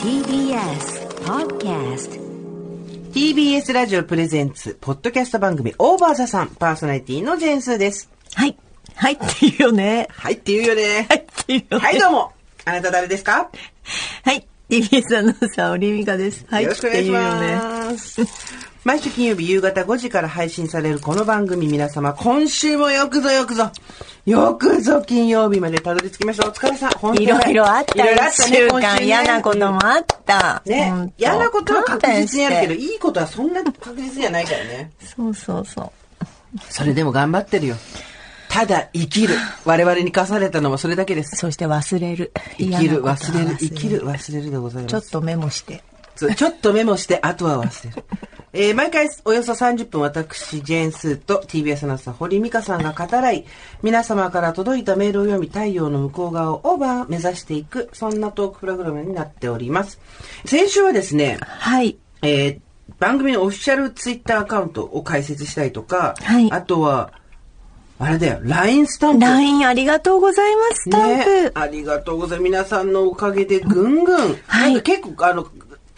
TBS Podcast TBS ラジオプレゼンツ、ポッドキャスト番組、オーバーザさん、パーソナリティのジェーンスーです。はい。はいっていうよね。はいって言うよね。はいっていうよね。はい、どうも。あなた誰ですか？はい。TBS アナウンサー、オリミカです。はい。よろしくお願いしってます。毎週金曜日夕方5時から配信されるこの番組皆様、今週もよくぞよくぞ、よくぞ金曜日までたどり着きました。お疲れさん。本当にいろいろあった。いろいろあったね一週間嫌なこともあった。ね。嫌なことは確実にあるけど、いいことはそんな確実じゃないからね。そうそうそう。それでも頑張ってるよ。ただ生きる。我々に課されたのはそれだけです。そして忘れる。生きる、嫌なことは忘れる、生きる、忘れるでございます。ちょっとメモして。そうちょっとメモして、あとは忘れる。えー毎回およそ30分私、ジェーンスーと TBS アナウンサー、堀美香さんが語らい、皆様から届いたメールを読み、太陽の向こう側をオーバー目指していく、そんなトークプログラムになっております。先週はですね、はい。えー番組のオフィシャルツイッターアカウントを開設したりとか、はいあとは、あれだよ、LINE スタンプ。LINE ありがとうございます、スタンプ。ね、ありがとうございます。皆さんのおかげでぐんぐん。はい結構、あの、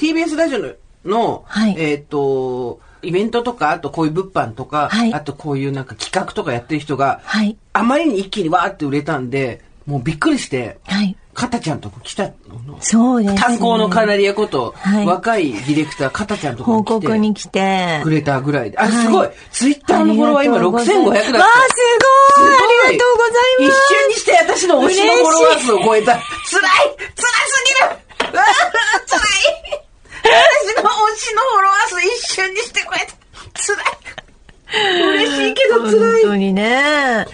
TBS ラジオの、のはいえっ、と、イベントとか、あとこういう物販とか、はいあとこういうなんか企画とかやってる人が、はい。あまりに一気にわーって売れたんで、もうびっくりして、はい。かたちゃんとこ来たの。そうです、ね。炭鉱のカナリアこと、はい若いディレクター、かたちゃんとこ来て告に来て。くれたぐらいで。あ、はいすごいツイッターのフォロワー今6500だった。わあ、すごい。ありがとうございます。一瞬にして私の推しのフォロワー数を超えた。辛い辛すぎる 辛い私の推しのフォロワー数一瞬にして超えた。辛い嬉しいけど辛い。本当にね。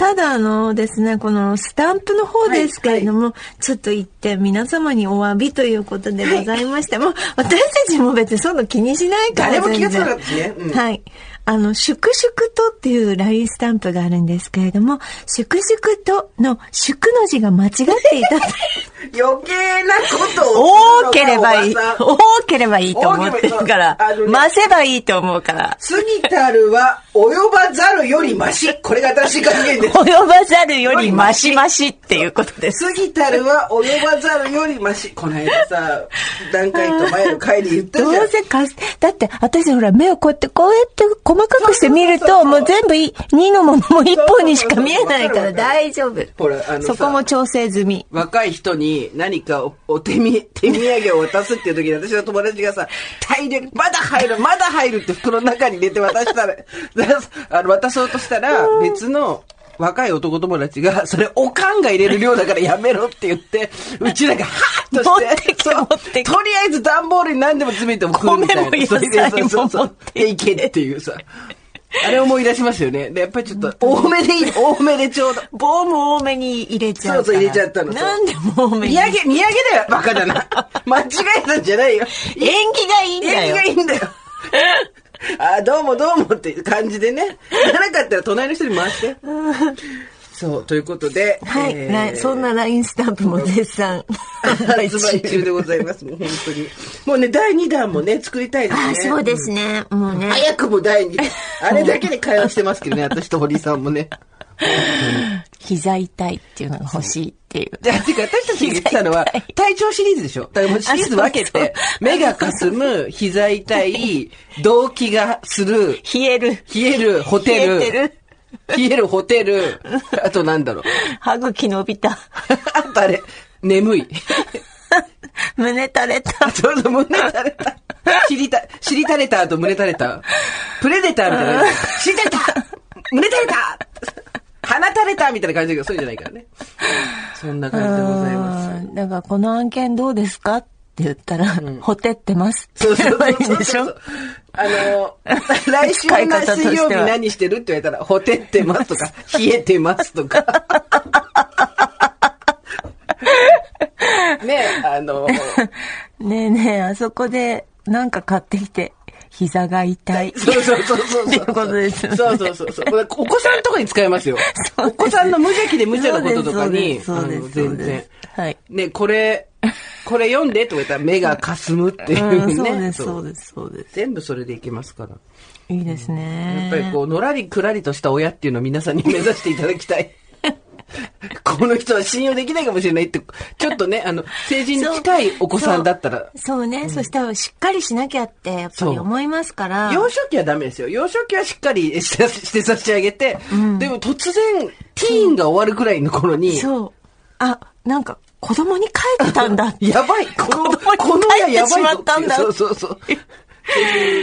ただあのですね、このスタンプの方ですけれども、ちょっと一点皆様にお詫びということでございまして、もう私たちも別にそういうの気にしないから誰も気がつかなか全っね。うん然はい。あの、粛々とっていう LINE スタンプがあるんですけれども、粛々との粛の字が間違っていた。余計なことを多ければいい。多ければいいと思ってるから増せばいいと思うから。過ぎたるは及ばざるよりマシ。これが新しい格言です。及ばざるよりマシマシっていうことです。過ぎたるは及ばざるよりマシ。この間さ、段階と前の回で言ったじゃん。どうせかす、だって私ほら目をこうやってこうやって細かくして見るともう全部い2のものも1本にしか見えないから大丈夫。ほらあのさそこも調整済み。若い人に何かおお手み手土産を渡すっていう時に私の友達がさ、大量に、まだ入る、まだ入るって袋の中に入れて渡したら、あの渡そうとしたら別の若い男友達が、それおかんが入れる量だからやめろって言って、うちらがハーッとして、持ってとりあえず段ボールに何でも詰めても食うみたいな。米も野菜もそれでそうそうそう持ってで、いけっていうさ。あれ思い出しますよね。で、やっぱりちょっと、多めでいい、多めでちょうど。棒も多めに入れちゃう。そうそう入れちゃったのなんでも多めに。土産、土産だよ、バカだな。間違えたんじゃないよ。縁起がいいんだ縁起よ。がいいんだよ。あ、どうもどうもっていう感じでね。なかったら隣の人に回して。そう、ということで。はい、えーラインそんな LINE スタンプも絶賛。発売中でございます。もう本当に。もうね、第2弾もね、作りたいですね。あ、そうですね。もうね。早くも第2弾。あれだけで会話してますけどね、私と堀さんもね。膝痛いっていうのが欲しいっていう。じゃあ、てか私たちが言ってたのは、体調シリーズでしょ？だからシリーズ分けて、目がかすむ、膝痛い、動悸がする、冷える。冷えるホテル。冷えてる冷えるホテル。あとなんだろう。歯茎伸びた。あとあれ、眠い。胸垂れた。ちょうど胸垂れた。尻た、尻垂れた後胸垂れた。プレデターみたいな感じ。尻垂れた胸垂れた鼻垂れたみたいな感じだけど、そうじゃないからね。そんな感じでございます。うんだから、この案件どうですかって言ったら、ほてってますそうそう。あの、来週の水曜日何してるって言われたら、ほてってますとか、冷えてますとか。ねあの、ねえねえ、あそこでなんか買ってきて、膝が痛い。そうそうそうそう。っていうことですよねそうそうそうそう。これお子さんとかに使えますよ。お子さんの無邪気で無茶なこととかに、そうです、そう。はい。ね、これ、これ読んでって言われたら目がかすむっていううん、ね。そうです、そそうです、そうです。全部それでいけますから。いいですね。やっぱりこう、のらりくらりとした親っていうのを皆さんに目指していただきたい。この人は信用できないかもしれないって、ちょっとね、あの、成人に近いお子さんだったら。そうそうね、そしたらしっかりしなきゃって、やっぱり思いますから。幼少期はダメですよ。幼少期はしっかり してして差し上げて、でも突然、ティーンが終わるくらいの頃に、そう。あ、なんか、子供に帰ったんだ。やばいこの、子供にこの親やばいぞ帰ってしまったんだそうそうそう。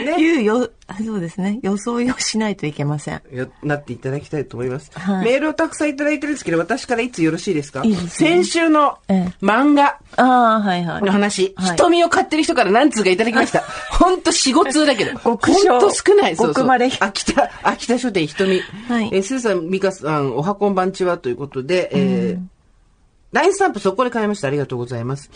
ね、いうよ、そうですね。装いをしないといけません。よなっていただきたいと思います、はいメールをたくさんいただいてるんですけど、私からいつよろしいですか？先週のええ漫画。の話、はいひとみを買ってる人から何通かいただきました。ほんと4、5通だけど。ほん極小と少ない。そうそう。極まれ秋田、秋田書店ひとみ。はいえー、スーさん、ミカさん、おはこんばんちはということで、えー、ラインスタンプそこで買いました。ありがとうございます。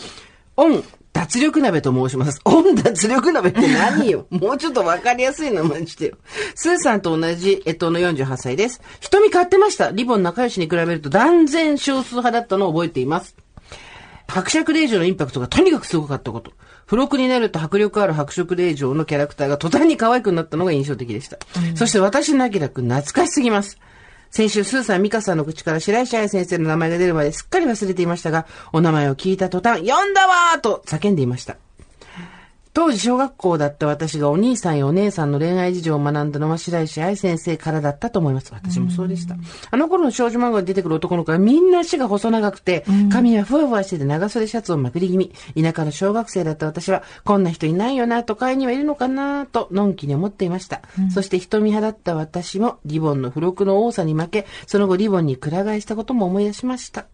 オン、脱力鍋と申します。オン脱力鍋って何よ？もうちょっとわかりやすい名前にしてよ。スーさんと同じ、えっと、の48歳です。ひとみ買ってました。りぼんなかよしに比べると断然少数派だったのを覚えています。伯爵令嬢のインパクトがとにかくすごかったこと。付録になると迫力ある伯爵令嬢のキャラクターが途端に可愛くなったのが印象的でした。そして私のアキラくん懐かしすぎます。先週、スーさん、ミカさんの口から白石愛先生の名前が出るまですっかり忘れていましたが、お名前を聞いた途端、読んだわーと叫んでいました。当時小学校だった私がお兄さんやお姉さんの恋愛事情を学んだのは白石愛先生からだったと思います。私もそうでした。あの頃の少女漫画に出てくる男の子はみんな足が細長くて、髪はふわふわしてて長袖シャツをまくり気味。田舎の小学生だった私は、こんな人いないよな、都会にはいるのかな、と、のんきに思っていました。そして瞳派だった私も、リボンの付録の多さに負け、その後リボンにくら替えしたことも思い出しました。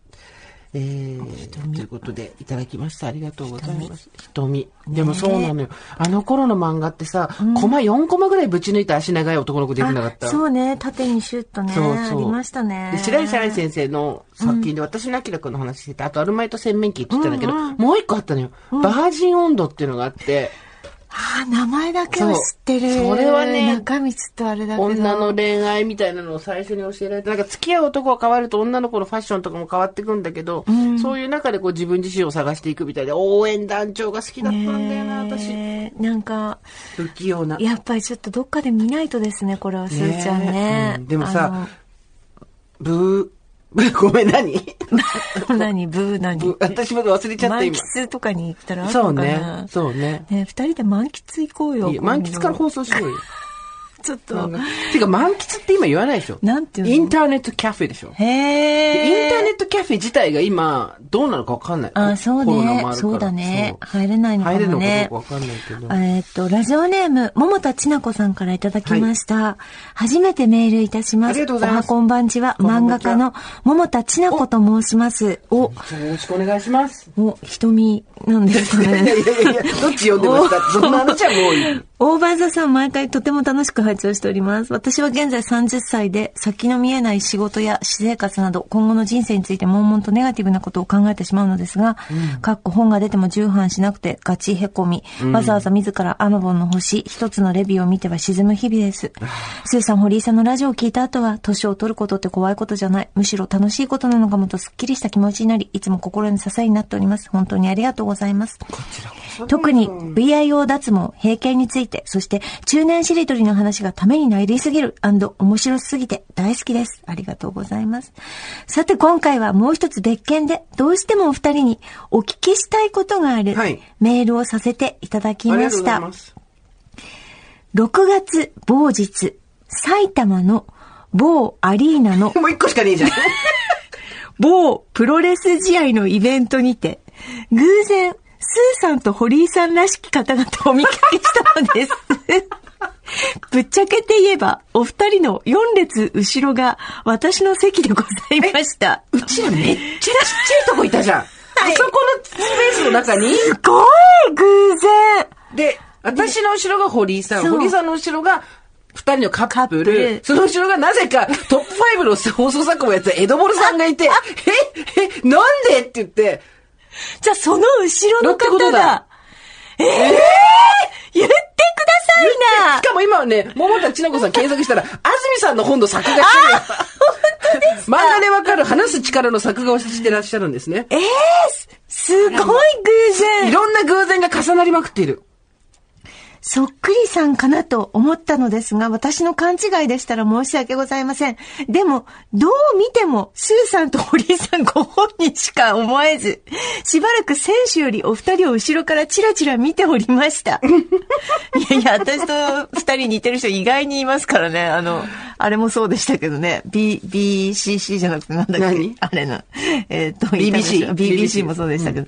えー、ということで、いただきました。ありがとうございます。瞳。でもそうなのよ。あの頃の漫画ってさ、コマ4コマぐらいぶち抜いた足長い男の子出てなかった？あそうね、縦にシュッとね、そうそうありましたね。で白石愛先生の作品で私のアキラ君の話してて、あとアルマイト洗面器って言ってたんだけど、もう一個あったのよ。バージン温度っていうのがあって、ああ、名前だけは知ってる。それはね中身ちょっとあれだけど。女の恋愛みたいなのを最初に教えられて、なんか付き合う男が変わると女の子のファッションとかも変わってくんだけど、そういう中でこう自分自身を探していくみたいで、応援団長が好きだったんだよな、私。なんか、不器用な。やっぱりちょっとどっかで見ないとですね、これは、すーちゃんね。うんでもさブー、ごめん、何？何、ブー何？私まだ忘れちゃった満今。喫とかに行ったらあるそうのかな？ね。そうね。ね二人で満喫行こうよ。満喫から放送しようよ。ちょっと。てか満喫って今言わないでしょなんていうの？インターネットキャフェでしょへでえ。インターネットキャフェ自体が今、どうなのかわかんない。あ、そうね。そうだね。入れないのか入れるのかもねどう。かわかんないけど。えーっと、ラジオネーム、桃田千奈子さんからいただきました。初めてメールいたします。ありがとうございますおはこんばんちは、漫画家の桃田千奈子と申します。お、よろしくお願いします。お、瞳なんですかいやいね。やいやいや、どっち読んでました？そんな話はもういい。オーバーザさん毎回とても楽しく拝聴しております。私は現在30歳で先の見えない仕事や私生活など今後の人生について悶々とネガティブなことを考えてしまうのですが、かっこ本が出ても重版しなくてガチへこみ、わざわざ自らアマボンの星一つのレビューを見ては沈む日々です。スーさん、堀井さんのラジオを聞いた後は、年を取ることって怖いことじゃない。むしろ楽しいことなのかもとすっきりした気持ちになり、いつも心に支えになっております。本当にありがとうございます。特に VIO 脱毛、閉経について、そして中年しりとりの話がためになりすぎる面白すぎて大好きです。ありがとうございます。さて今回はもう一つ別件で、どうしてもお二人にお聞きしたいことがあるはいメールをさせていただきました。ございます。6月某日、埼玉の某アリーナの もう一個しかねえじゃん。某プロレス試合のイベントにて、偶然、スーさんと堀井さんらしき方々を見かけしたのです。ぶっちゃけて言えば、お二人の4列後ろが私の席でございました。うちらめっちゃちっちゃいとこいたじゃん。あそこのスペースの中に、すごい偶然。で、私の後ろが堀井さん、堀井さんの後ろが、二人のカップル。ル、その後ろがなぜかトップ5の放送作家をやってたエドボルさんがいて、え、え、なんで？って言って、じゃあその後ろの方だだ。ええー、言ってくださいなしかも今はね、桃田千奈子さん検索したら、安住さんの本の作画してるよ。漫画でわかる話す力の作画をしてらっしゃるんですね。ええー、すすごい偶然いろんな偶然が重なりまくっている。そっくりさんかなと思ったのですが、私の勘違いでしたら申し訳ございません。でも、どう見ても、スーさんと堀井さんご本人しか思えず、しばらく選手よりお二人を後ろからチラチラ見ておりました。いやいや、私と二人似てる人意外にいますからね。あの、あれもそうでしたけどね。B、BCC じゃなくてなんだっけ？何？あれの。えっ、と、BBC BBC もそうでしたけど。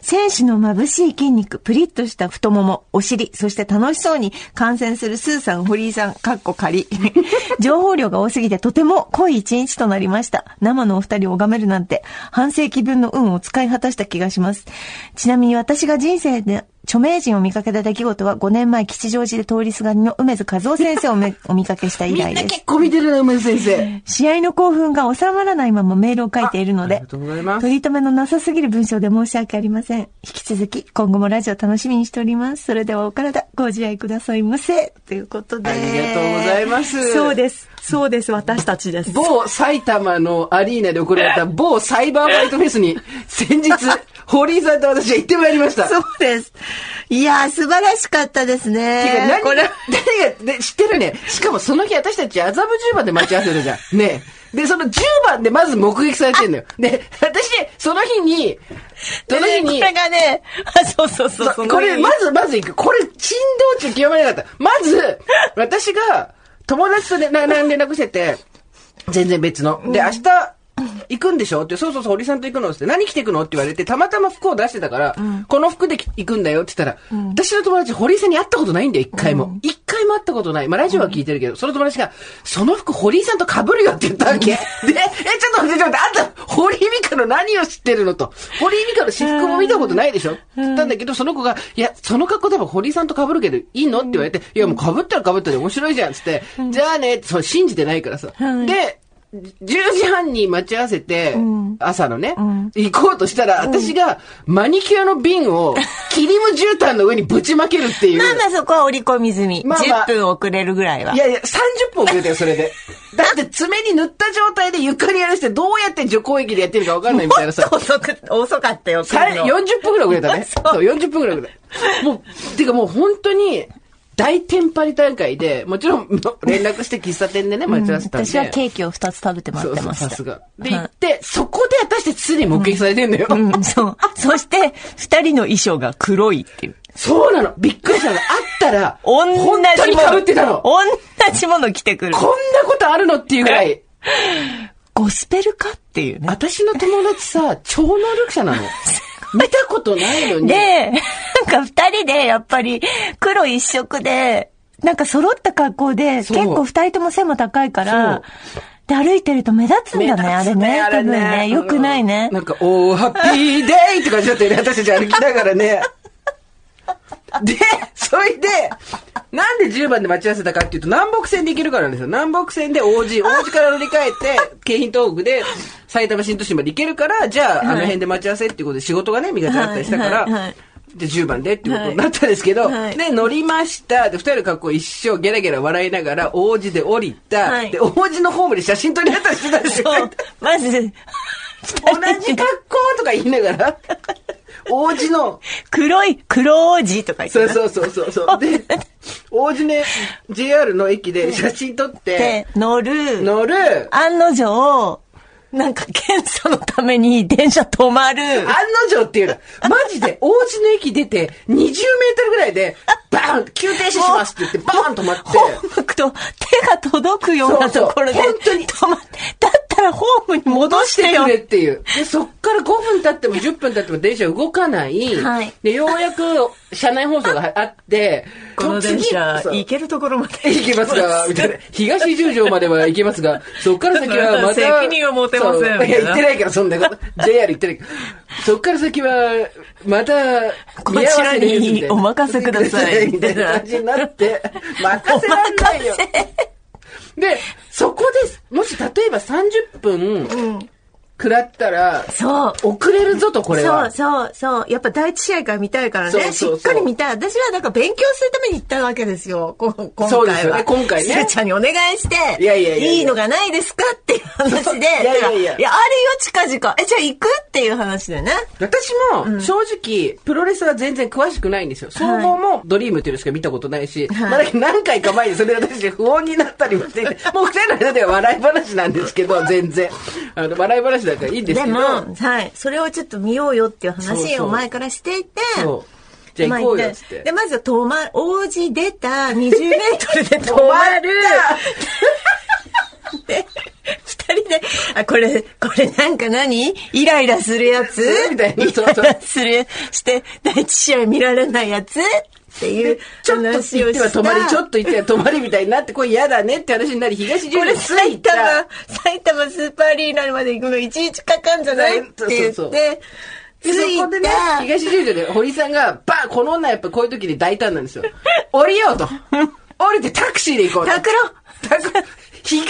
選手の眩しい筋肉、プリッとした太もも、お尻、そして楽楽しそうに観戦するスーさん、堀井さん、かっこ仮。情報量が多すぎてとても濃い一日となりました。生のお二人を拝めるなんて、半世紀分の運を使い果たした気がします。ちなみに私が人生で著名人を見かけた出来事は5年前吉祥寺で通りすがりの梅津和夫先生をめ お見かけした以来です。な結構見てるな、梅津先生。試合の興奮が収まらないままメールを書いているのであありがとうございます取り留めのなさすぎる文章で申し訳ありません。引き続き、今後もラジオ楽しみにしております。それではお体、ご自愛くださいませ。ということで。ありがとうございますそうです。そうです。私たちです。某埼玉のアリーナで行われた某サイバーファイトフェスに、先日、堀井さんと私は行ってまいりました。そうです。いやー、素晴らしかったですね。これ、何が、で、知ってるね。しかもその日私たち麻布十番で待ち合わせたじゃん。ねで、その10番でまず目撃されてんのよ。で、私、その日に、その日にこ、れがね、あ、そうそうそう、そのこれ、まず、まず行く。これ、珍道中極まりなかった。まず、私が、友達とね、連絡してて、全然別の。で、明日、行くんでしょ？って、そうそうそう、堀さんと行くのって、何着てくのって言われて、たまたま服を出してたから、この服で行くんだよって言ったら、私の友達、堀井さんに会ったことないんだよ、一回も。一、回も会ったことない。まあ、ラジオは聞いてるけど、その友達が、その服、堀井さんと被るよって言ったわけ。で、え、ちょっと待って、ちょっと待って、あんた、堀井美香の何を知ってるのと？堀井美香の私服も見たことないでしょ？って言ったんだけど、その子が、いや、その格好多分堀井さんと被るけど、いいの？って言われて、いや、もう被ったら被ったで面白いじゃん、つって、じゃあね、そう、信じてないからさ。で、10時半に待ち合わせて、朝のね、行こうとしたら、私がマニキュアの瓶をキリム絨毯の上にぶちまけるっていう。まあまあそこは折り込み済み。まあまあ10分遅れるぐらいは。いやいや、30分遅れたよ、それで。だって爪に塗った状態で床にやらしてどうやって除光液でやってるか分かんないみたいなさ。遅く、遅かったよ、さ来るの40分くらい遅れたね。そう、40分くらい遅れた。もう、てかもう本当に、大テンパリ大会で、もちろん連絡して喫茶店でね、待ち合わせたんで。私はケーキを2つ食べて待そうそう、ってました。さすが。で、はい行って、そこで私たちすでに目撃されてんだよ。うん、そう。そして、二人の衣装が黒いっていう。そうなの。びっくりしたの。あったら、同じも本当に被ってたの。こ同じもの着てくる。んなことあるのっていうぐらい。ゴスペルかっていうね。私の友達さ、超能力者なの。見たことないのに。で、なんか二人でやっぱり黒一色で、なんか揃った格好で、結構二人とも背も高いから、で歩いてると目立つんだね、あれね。多分ね、良くないねうん。なんか、おー、ハッピーデイって感じだったよね、私たち歩きながらね。で、それで、なんで10番で待ち合わせたかっていうと、南北線で行けるからなんですよ。南北線で王子、王子から乗り換えて、京浜東北で埼玉新都心まで行けるから、じゃあ、あの辺で待ち合わせっていうことで仕事がね、見がちあったりしたから、はいはいはいで、10番でっていうことになったんですけど、はいで、乗りました。で、二人の格好一緒、ゲラゲラ笑いながら、王子で降りた。はいで、王子のホームで写真撮り合ったりしてたんですよ。そう。まず、同じ格好とか言いながら、王子の、黒い、黒王子とか言ってな。そうそうそうそうそう。で、王子ね、JR の駅で写真撮って、で、乗る。乗る、案の定、なんか検査のために電車止まる。案の定っていうの、マジで王子の駅出て20メートルぐらいで、バーン急停止しますって言って、バーン止まって、ホームと手が届くようなところで本当に止まって、だったらホームに戻してよく。れっていう。で、そっから5分経っても10分経っても電車動かない。はいで、ようやく車内放送があって、次そうけるところまで行けますが、みたいな。東十条までは行けますが、そっから先はまた。責任は持てませんいや、行ってないから、そんなこと。JR 行ってないから。そっから先は、また、こちらにお任せくださいみたいな感じになって、任せらんないよ。で、そこです。もし例えば30分、食らったら、そう。遅れるぞと、これは。そうそうそう。やっぱ第一試合から見たいからね。しっかり見たい。私はなんか勉強するために行ったわけですよ。こ今回は。そうですよね今回ねすーちゃんにお願いして。いやいやいやいやいいのがないですかっていう話で。いやいやいやいや、あるよ、近々。え、じゃあ行く？っていう話でね。私も、正直、プロレスは全然詳しくないんですよ。総合もドリームっていうのしか見たことないし、はいまあだ何回か前にそれ私不穏になったりもしていて、もう二人の間では笑い話なんですけど、全然。あの、笑い話だからいいんですけど。でも、はい。それをちょっと見ようよっていう話を前からしていて。そう。じゃあ行こうよ、って。で、まずは止ま、王子出た20メートルで 止まる。で、二人で、あ、これ、これなんか何？イライラするやつ？みたいなイライラする、して、第一試合見られないやつ？っていうちょっと話をては泊まり、ちょっと行っては泊まりみたいになって、これ嫌だねって話になり、東十条着埼玉、埼玉スーパーアリーナまで行くのいちいちかかんじゃないって言って、で、そこでねた、東十条で堀さんが、バーこの女やっぱこういう時に大胆なんですよ。降りようと。降りてタクシーで行こうと。拓郎。タク東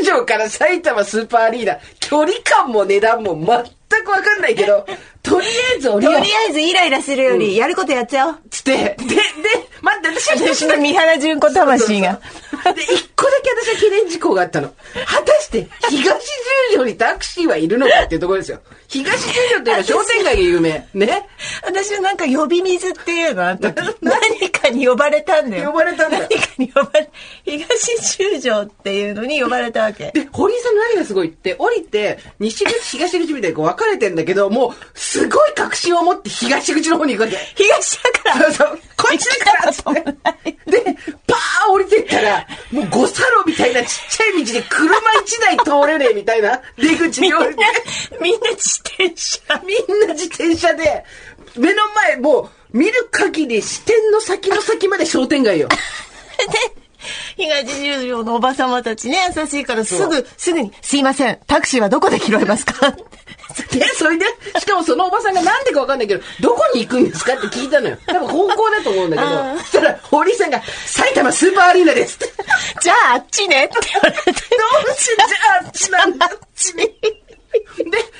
十条から埼玉スーパーアリーナ、距離感も値段も全くわかんないけど、とりあえず降りよう。とりあえずイライラするより、やることやっちゃおう。つって、で、で、待って、私は私の三原純子魂が。で、一個だけ私は懸念事項があったの。果たして、東十条にタクシーはいるのかっていうところですよ。東十条といえば商店街が有名。ね。私はなんか呼び水っていうのあった。何かに呼ばれたんだよ。呼ばれたんだ何かに呼ばれ、東十条っていうのに呼ばれたわけ。で、堀井さんの何がすごいって、降りて、西口、東口みたいにこう分かれてんだけど、もう、すごい確信を持って東口の方に行くわけ。東だから。そうそう。こっちだからっつって。で、パー降りてったら、もう五差路みたいなちっちゃい道で車一台通れねえみたいな 出口に降りて。みんな自転車。みんな自転車で、目の前、もう、見る限り視点の先の先まで商店街よ。で、東十条のおばさまたちね、優しいからすぐ、すぐに、すいません、タクシーはどこで拾えますか？で、それで、しかもそのおばさんがなんでかわかんないけど、どこに行くんですかって聞いたのよ。多分方向だと思うんだけど、そしたら、堀井さんが、埼玉スーパーアリーナですって。じゃああっちねって言われて。どうしてじゃああっちなんだあっちに。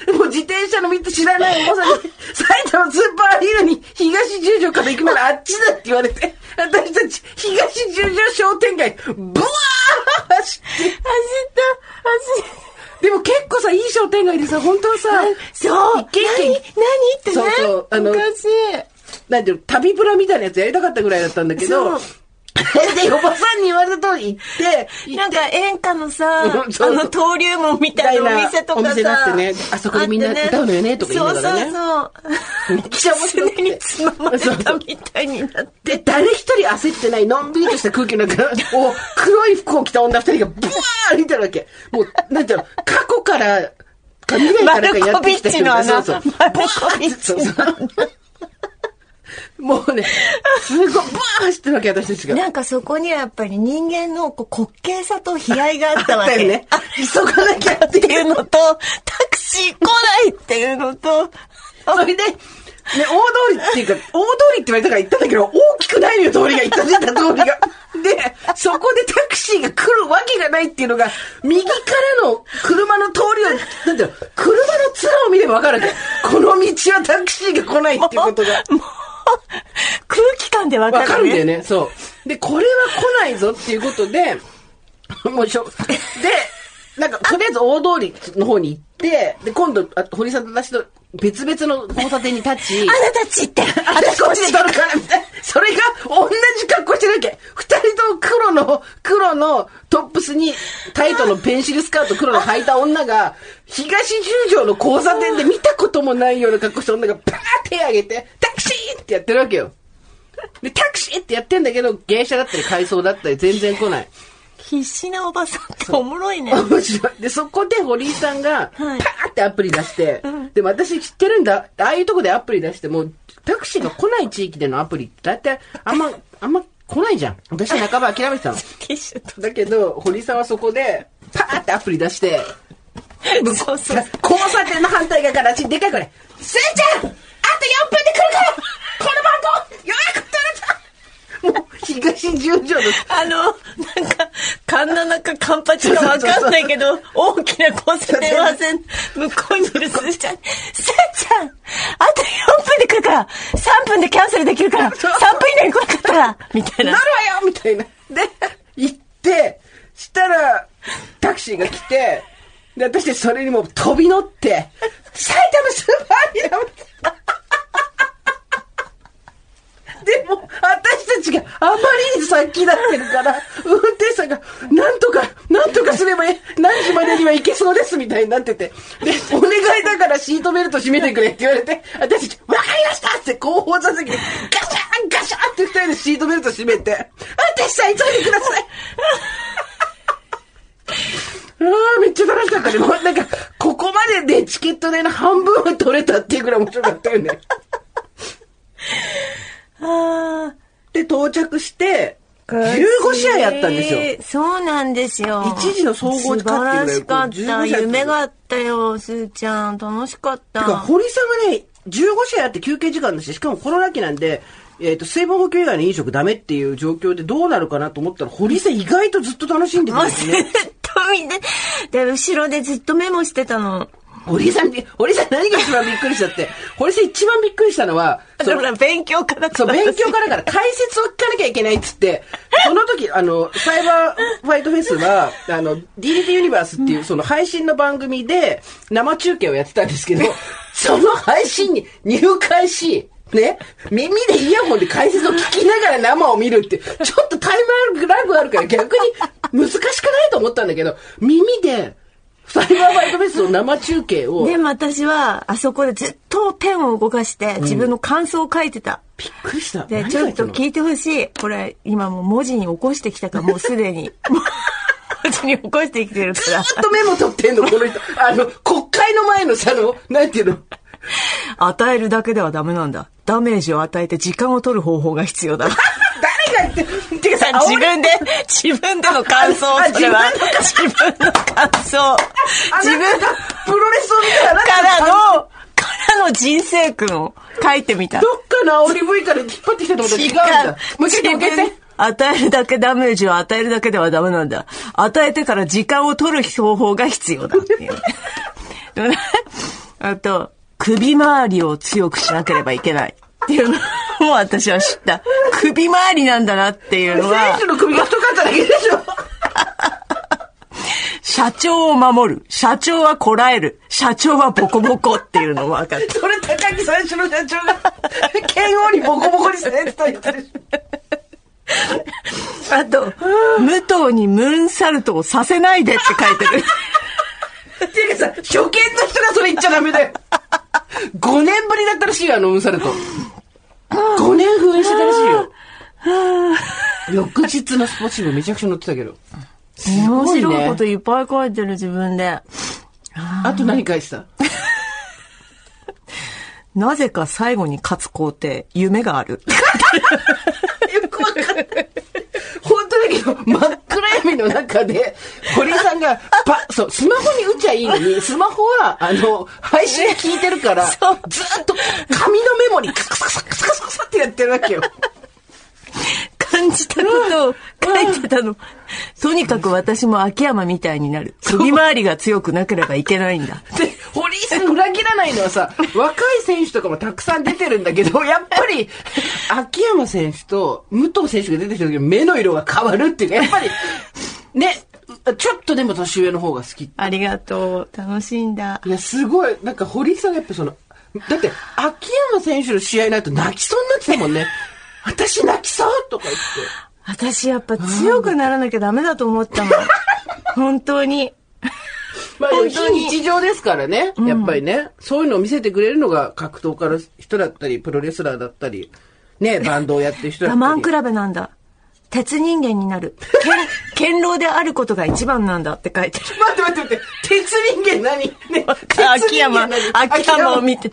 で、もう自転車の道知らないおばさんに、埼玉スーパーアリーナに東十条から行くならあっちだって言われて、私たち東十条商店街、ブワー走って、走った、走った。でも結構さ、いい商店街でさ、本当はさ、そう。一軒一軒何何ってね。そうそうあの昔。なんていうの、旅プラみたいなやつやりたかったぐらいだったんだけど、そうで、おばさんに言われた通り行って、なんか演歌のさ、う んそうそうあの登竜門みたいなお店とかさ。お店になってねあそこでみんな歌うのよねとか言いながらねそうそうめっちゃにつままれたみたいになって。で、誰一人焦ってない、のんびりとした空気の中、お黒い服を着た女二人がブワー歩いてるわけ。もう、なんていうの、過去から、か未来からかやっそうそう。マルコビッチのそうそうもうね、すごい、ブワー走ってるわけ、私たちが。なんかそこにはやっぱり人間のこう滑稽さと悲哀があったわけ。ね。あ、急がなきゃっってていうのと、タクシー来ないっていうのと、それで、ね、大通りっていうか、大通りって言われたから行ったんだけど、大きくないのよ、通りが。行った出た通りが。で、そこでタクシーが来るわけがないっていうのが、右からの車の通りを、なんていうの、車の面を見ればわかるわけ。この道はタクシーが来ないっていうことが。空気感でわかる、ね。わかるんだよね、そう。で、これは来ないぞっていうことで、もうしょ、で、なんか、とりあえず大通りの方に行って、で、今度、あ堀さんと私と別々の交差点に立ち、あなたちって、私こっちで撮るからみたいな。それが同じ格好してるわけ。二人とも黒の、黒のトップスにタイトのペンシルスカート黒の履いた女が、東十条の交差点で見たこともないような格好した女がバーって手挙げて、タクシーってやってるわけよ。で、タクシーってやってんだけど、芸者だったり階層だったり全然来ない。必死なおばさんっておもろいね。面白い。で、そこで堀井さんが、パはいーってアプリ出して、でも私知ってるんだ。ああいうとこでアプリ出しても、タクシーが来ない地域でのアプリって、だいたいあんま、あんま来ないじゃん。私半ば諦めてたの。だけど、堀井さんはそこで、パーってアプリ出して、そうそう。交差点の反対側から、ちでかいこれ、すーちゃんあと4分で来るからこの番号予約もう、東十条の、あの、なんか、カカンナナかカンパチかわかんないけど、大きな交差点は線、向こうにいるすーちゃん、すーちゃんあと4分で来るから !3 分でキャンセルできるから !3 分以内に来なかったらみたいな。なるわよみたいな。で、行って、したら、タクシーが来て、で、私それにもう飛び乗って、埼玉スーパーアリーナでも、私たちがあまりに先だってるから、運転手さんが、なんとか、なんとかすれば何時までには行けそうですみたいになってて、で、お願いだからシートベルト締めてくれって言われて、私たち、わかりましたって後方座席で、ガシャンガシャンって二人でシートベルト締めて、私さん急いでください ああ、めっちゃ楽しかったね。もうなんか、ここまででチケット代の半分は取れたっていうぐらい面白かったよね。あで、到着して、15試合やったんですよ。よ。そうなんですよ。一時の総合素時間っていうぐらい晴らしかった。15試合夢があったよ、すーちゃん。楽しかったか。堀さんがね、15試合あって休憩時間だし、しかもコロナ期なんで、えっ、と、水分補給以外の飲食ダメっていう状況でどうなるかなと思ったら、堀さん意外とずっと楽しんでたんですずっね。と見て、で、後ろでずっとメモしてたの。堀さんに、堀さん何が一番びっくりしたって、堀さん一番びっくりしたのは、その勉強から。そう、勉強からから解説を聞かなきゃいけないっつって、その時、あの、サイバーファイトフェスは、あの、DDT ユニバースっていうその配信の番組で生中継をやってたんですけど、その配信に入会し、ね、耳でイヤホンで解説を聞きながら生を見るって、ちょっとタイムラグあるから逆に難しくないと思ったんだけど、耳で、サイバーファイトフェスの生中継を、でも私は、あそこでずっとペンを動かして、自分の感想を書いてた。びっくりした。で、ちょっと聞いてほしい。これ、今もう文字に起こしてきたから、もうすでに。文字に起こしてきてるから。ずっとメモ取ってんの、この人。あの、国会の前のさ、あの、なんていうの？与えるだけではダメなんだ。ダメージを与えて時間を取る方法が必要だ。誰が言って、自分で、自分での感想、あそれは。自分の感想。自分がプロレスを見たら、からの、の、からの人生訓を書いてみた。どっかの煽り V から引っ張ってきたと思ったら違うんだ。もう一回受けて。与えるだけダメージを与えるだけではダメなんだ。与えてから時間を取る方法が必要だっていう。あと、首周りを強くしなければいけない。っていうのも私は知った。首周りなんだなっていうの選は手、の首が太かっただけでしょ。社長を守る。社長はこらえる。社長はボコボコっていうのも分かった。それ高木最初の社長が、剣王にボコボコにされてた言ったでしょ。あと、武藤にムーンサルトをさせないでって書いてる。ていうかさ、初見の人がそれ言っちゃダメだよ。5年ぶりだったらしいよ、あの、うんされと。5年封印してたらしいよ。翌日のスポーツ新聞めちゃくちゃ載ってたけど。す面ごいね白いこといっぱい書いてる自分で。あと何書いてた？なぜか最後に勝つ工程、夢がある。よくわかんない。本当だけど、真っ暗闇の中で、堀井さんが、パ、そう、スマホに打っちゃいいのに、スマホは、あの、配信聞いてるから、ずっと紙のメモにカサカサカサカサカサカサってやってるわけよ。感じたことを書いてたの。とにかく私も秋山みたいになる。首回りが強くなければいけないんだ。で、堀井さん裏切らないのはさ、若い選手とかもたくさん出てるんだけど、やっぱり、秋山選手と武藤選手が出てきた時目の色が変わるっていうか、やっぱり、ね、ちょっとでも年上の方が好き。ありがとう。楽しんだ。いや、すごい、なんか堀井さんがやっぱその、だって、秋山選手の試合になると泣きそうになってたもんね。私泣きそうとか言って。私やっぱ強くならなきゃダメだと思ったもん。本当に。まあ、非本当に日常ですからね。やっぱりね。そういうのを見せてくれるのが格闘家の人だったり、プロレスラーだったり、ね、バンドをやってる人だったり。我慢比べなんだ。鉄人間になる。剣、剣老であることが一番なんだって書いてる。待って待って待って。鉄人間何？ね、鉄秋山何、秋山を見て、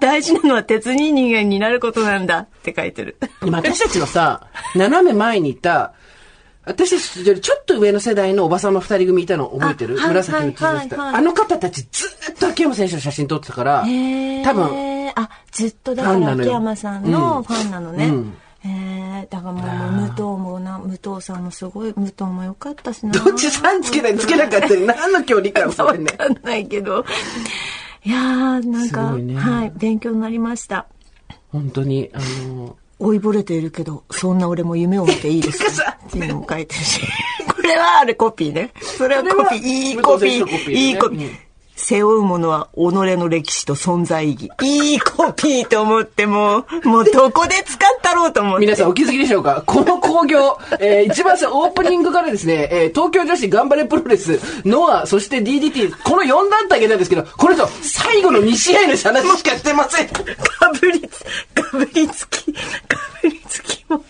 大事なのは鉄人間になることなんだって書いてる。今私たちのさ、斜め前にいた、私たちよりちょっと上の世代のおばさんの二人組いたの覚えてる？あはい紫の T シャたあの方たちずーっと秋山選手の写真撮ってたから、多分、分。あ、ずっとだから秋山さんのファンなのね。うんえー、だからもう武藤もな武藤さんもすごい武藤も良かったしな。どっちさんつけないつけなかったり、何の距離感？そわれね。かんないけど。いやーなんか、ね。はい勉強になりました。本当に、あの、老いぼれているけどそんな俺も夢を見ていいですてか？さかっていう。のも書いてるし。これはあれコピーね。それはコピー。いいコピー。武藤選手のコピーね。いいコピー、うん背負うものは己の歴史と存在意義。いいコピーと思ってもう、もうどこで使ったろうと思って。皆さんお気づきでしょうか？この興行、えー一番最初オープニングからですね、えー東京女子頑張れプロレス、ノア、そして DDT、この4団体なんですけど、この人、最後の2試合の話しかしてません。かぶりつ、かぶりつき、かぶりつきも。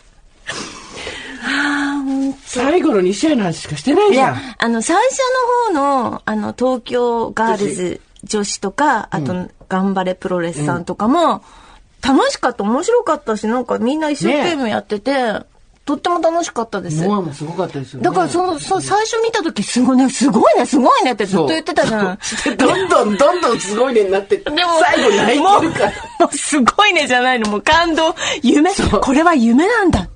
ああ。最後の2試合の話しかしてないいじゃんや。、あの、最初の方の、あの、東京ガールズ女子とか、あと、頑張れプロレスさんとかも、楽しかった、面白かったし、なんかみんな一生懸命やってて、とっても楽しかったです。ノアもすごかったですよね。だから、その、そう、最初見た時、すごいね、すごいね、すごいねってずっと言ってたじゃん。どんどんどんどんすごいねになってでも、最後泣いてるから。うすごいねじゃないの、もう感動、夢、これは夢なんだ。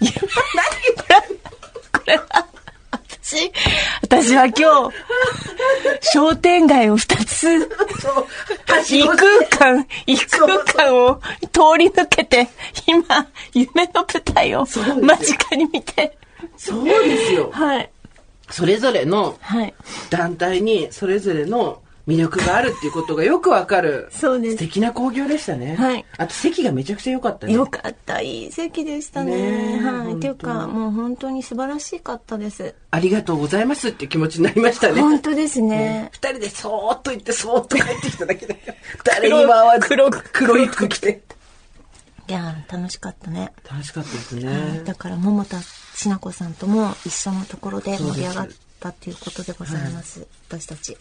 夢、何これ、これは、私、私は今日、商店街を二つ、異空間、異空間を通り抜けて、今、夢の舞台を間近に見て、そうですよ。はい、それぞれのはい。団体にそれぞれの魅力があるっていうことがよくわかる。そうです素敵な興行でしたね。はいあと席がめちゃくちゃ良かったね。よかった、いい席でしたね。ねえはい。っていうか、もう本当に素晴らしかったです。ありがとうございますって気持ちになりましたね。本当ですね。二人でそーっと行ってそーっと帰ってきただけだよ。誰にも会わず。黒黒い服着て。いやー楽しかったね。楽しかったですね。だから桃田千奈子さんとも一緒のところで盛り上がったっていうことでございます。私たち。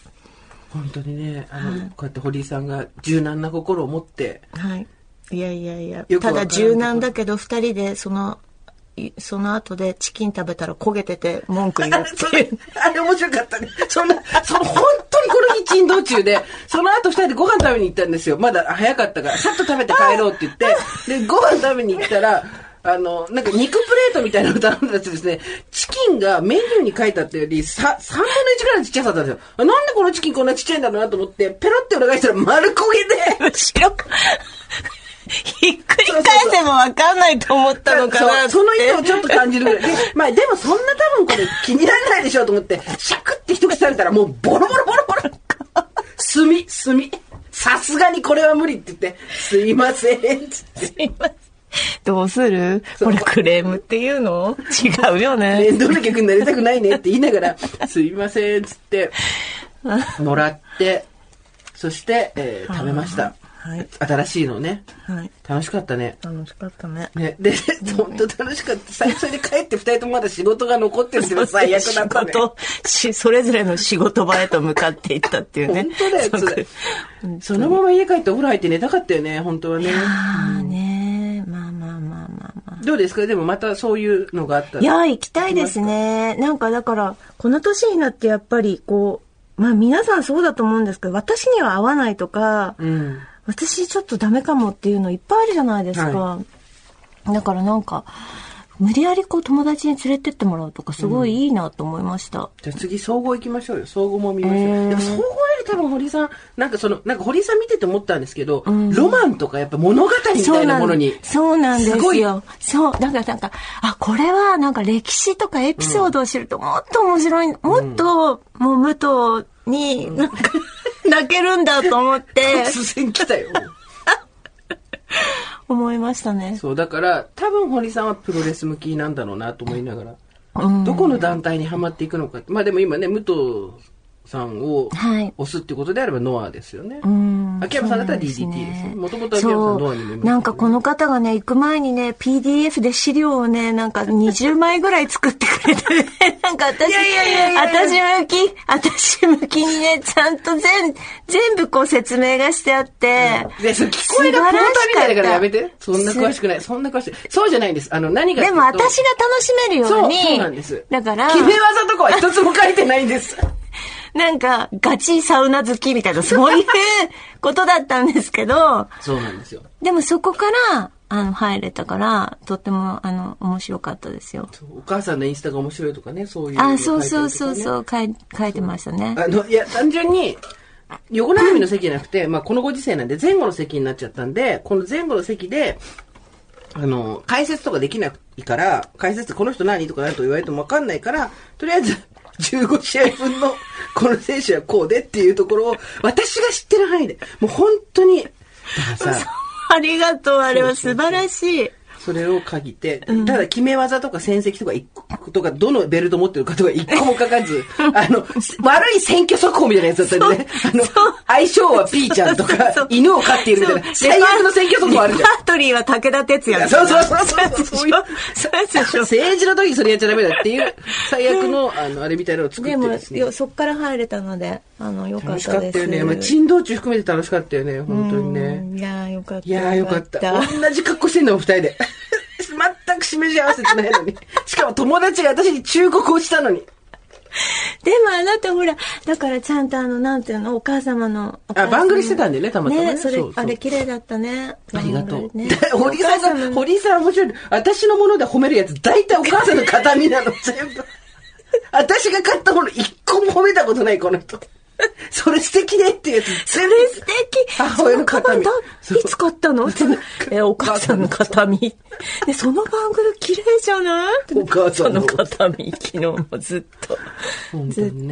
本当にね、あの、こうやって堀井さんが柔軟な心を持って、はい。いやいやいやただ柔軟だけど二人でその、いその後でチキン食べたら焦げてて文句言うっていう。あれ面白かったね。そんな、その本当にこの日珍道中で、その後二人でご飯食べに行ったんですよ。まだ早かったから、さっと食べて帰ろうって言って、で、ご飯食べに行ったら、あの、なんか肉プレートみたいなの頼んだやつですね、チキンがメニューに書いてあったより、さ、3分の1ぐらいのちっちゃさだったんですよ。あなんでこのチキンこんなちっちゃいんだろうなと思って、ペロって裏返したら丸焦げで、後ろ、ひっくり返せばわかんないと思ったのかなって。その意図をちょっと感じるぐらい。で、まあでもそんな多分これ気にならないでしょうと思って、シャクって一口食べたらもうボロボロボロボロ。炭、炭。さすがにこれは無理って言って、すいません。つってすいません。どうする？これクレームっていうの？違うよね。面倒な客になりたくないねって言いながら、すいません。つって、もらって、そして、えー食べました。はい。新しいのね。はい。楽しかったね。楽しかったね。ね、で、本当楽しかった。最初に帰って二人ともまだ仕事が残ってるっていうのが最悪だったね。仕それぞれの仕事場へと向かっていったっていうね。本当だよ、それ。そのまま家帰ってお風呂入って寝たかったよね、本当はね。ああねまあまあまあまあまあ。どうですか？でもまたそういうのがあったらいや、行きたいですね。なんかだから、この年になってやっぱりこう、まあ皆さんそうだと思うんですけど、私には合わないとか、うん。私ちょっとダメかもっていうのいっぱいあるじゃないですか。はだからなんか、無理やりこう友達に連れてってもらうとかすごいいいなと思いました。じゃあ次、総合行きましょうよ。総合も見ましょう。えーでも総合より多分堀井さん、なんかその、なんか堀井さん見てて思ったんですけど、ロマンとかやっぱ物語みたいなものに。そうなんですすごいよ。そう。だからなんか、あ、これはなんか歴史とかエピソードを知るともっと面白い、もっと、もう武藤に、なんか、泣けるんだと思って、突然来たよ。思いましたね。そう、だから、多分堀井さんはプロレス向きなんだろうなと思いながら、うんどこの団体にはまっていくのか。まあでも今ね、武藤さんをはい押すってことであればノアですよね。うん秋山さんだったら DDT ですね。もともと秋山さんノアにもいましたけどなんかこの方がね、行く前にね、PDF で資料をね、なんか20枚ぐらい作ってくれてね、なんか私、いやいやいや私向き、私向きにね、ちゃんと全、全部こう説明がしてあって、で、それ聞こえがポーターみたいだからやめて。そんな詳しくない。そんな詳しい。そうじゃないんです。あの、何がでも私が楽しめるように、そうそうなんですだから、決め技とかは一つも書いてないんです。なんか、ガチサウナ好きみたいな、そういうことだったんですけど、そうなんですよ。でもそこから、あの、入れたから、とっても、あの、面白かったですよ。お母さんのインスタが面白いとかね、そういうの書いあ。そうそうそうそう、書い書いてましたね。あの、いや、単純に、横並びの席じゃなくて、まあ、このご時世なんで前後の席になっちゃったんで、この前後の席で、あの、解説とかできないから、解説この人何とか何と言われてもわかんないから、とりあえず、15試合分の、この選手はこうでっていうところを、私が知ってる範囲で、もう本当に、だからさ、ありがとう、あれは素晴らしい。それを限って、ただ決め技とか戦績とか一個とか、どのベルト持ってるかとか一個も書かず、あの、悪い選挙速報みたいなやつだったんでね。あの、相性はピーちゃんとか、犬を飼っているみたいな、最悪の選挙速報あるじゃん。レパートリーは武田鉄矢そいうな。そうそうそう。そういうそうでしょ。政治の時それやっちゃダメだっていう、最悪の、あの、あれみたいなのを作っでも、てですねよ。そっから入れたので、あの、よか楽しかったです。ったよね。まあ、珍道中含めて楽しかったよね、本当にね。うんいやーよかった。いやーよかった。同じ格好してんのも二人で。全く示し合わせてないのに。しかも友達が私に忠告をしたのに。でもあなたほら、だからちゃんとあの、なんていうの、お母様の。あ、様番組してたんでね、たまたまね。ね、それ、あれ綺麗だったね。ありがとう。ね、堀井さんが、堀井さん面白い。私のもので褒めるやつ、大体お母さんの形見なの、全部。私が買ったもの一個も褒めたことない、この人。それ素敵ねっていうやつ。それ素敵 母親の形見そのカバンだいつ買ったの？って。え、お母さんの形見。で、そのバングル綺麗じゃない？お母さんの形見、昨日もずっと。本当ずっ。と。もう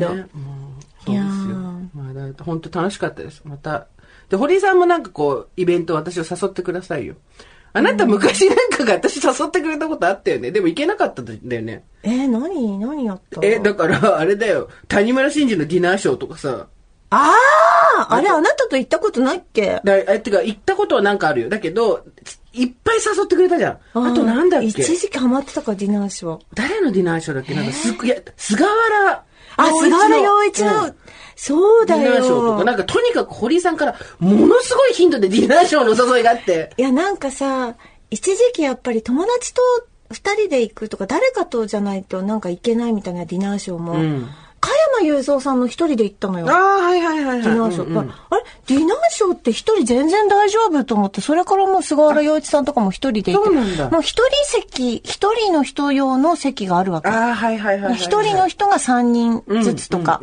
そうですよ。まあ、本当楽しかったです。また。で、堀井さんもなんかこう、イベント私を誘ってくださいよ。あなた昔なんかが私誘ってくれたことあったよね。でも行けなかったんだよね。えー、何何やったえ、だから、あれだよ。谷村新司のディナーショーとかさ。あああれあなたと行ったことないっけ？だえ、てか、行ったことはなんかあるよ。だけど、いっぱい誘ってくれたじゃん。あとなんだっけ？一時期ハマってたか、ディナーショー。誰のディナーショーだっけ？なんかすっごい、いや、菅原あ、菅原洋一の、うんそうだよ。ディナーショーとか、なんかとにかく堀井さんからものすごい頻度でディナーショーのお誘いがあって。いや、なんかさ、一時期やっぱり友達と二人で行くとか、誰かとじゃないとなんか行けないみたいなディナーショーも、うん加山雄三さんの一人で行ったのよ。ああ、はいはいはいはい。ディナーショー。うんうんあれ？ディナーショーって一人全然大丈夫と思って、それからもう菅原洋一さんとかも一人で行って。そうなんだもう一人席、一人の人用の席があるわけ。ああ、はいはいはいはいはい。一人の人が三人ずつとか。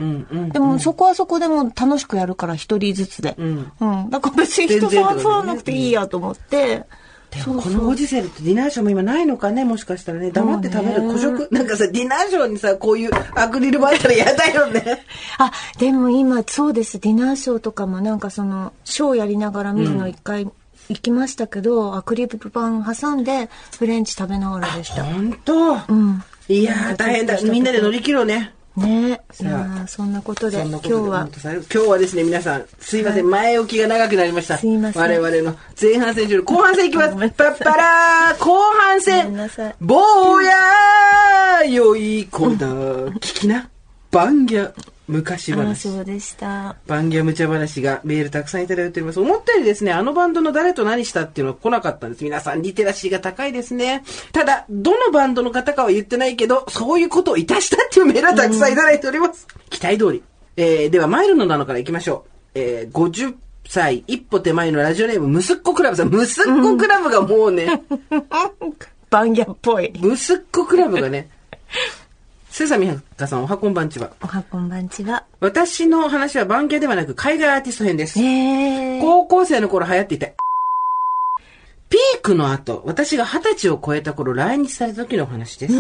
でもそこはそこでも楽しくやるから一人ずつで。んうん。だから別に人全然ってことねさわなくていいやと思って。でもこのご時世だとディナーショーも今ないのかね？もしかしたらね。黙って食べるそうね古食。なんかさ、ディナーショーにさ、こういうアクリル板あったら嫌だよね。あ、でも今そうです。ディナーショーとかもなんかその、ショーやりながら見るの一回行きましたけど、アクリル板挟んでフレンチ食べながらでした。本当？うん。いやー、大変だ。みんなで乗り切ろうね。ね。いやさあーそんなことで、今日は。今日はですね、皆さん、すいません、前置きが長くなりました。すいません。我々の前半戦中の後半戦いきます。パッパラー後半戦。坊やー酔い込んだ、聞きな、バンギャ、昔あ話。そうでした。バンギャ無茶話がメールたくさんいただいております。思ったよりですね、あのバンドの誰と何したっていうのは来なかったんです。皆さんリテラシーが高いですね。ただ、どのバンドの方かは言ってないけど、そういうことをいたしたっていうメールはたくさんいただいております。期待通り。えー、では、マイルの名のから行きましょう。えー、50歳、一歩手前のラジオネーム、ムスッコクラブさん。ムスッコクラブがもうね、バンギャっぽい。ムスッコクラブがね、セサミハカさん、おはこんばんちは。おはこんばんちは。私の話はバンギャではなく海外アーティスト編です。えー。高校生の頃流行っていた。ピークの後、私が二十歳を超えた頃来日された時のお話です。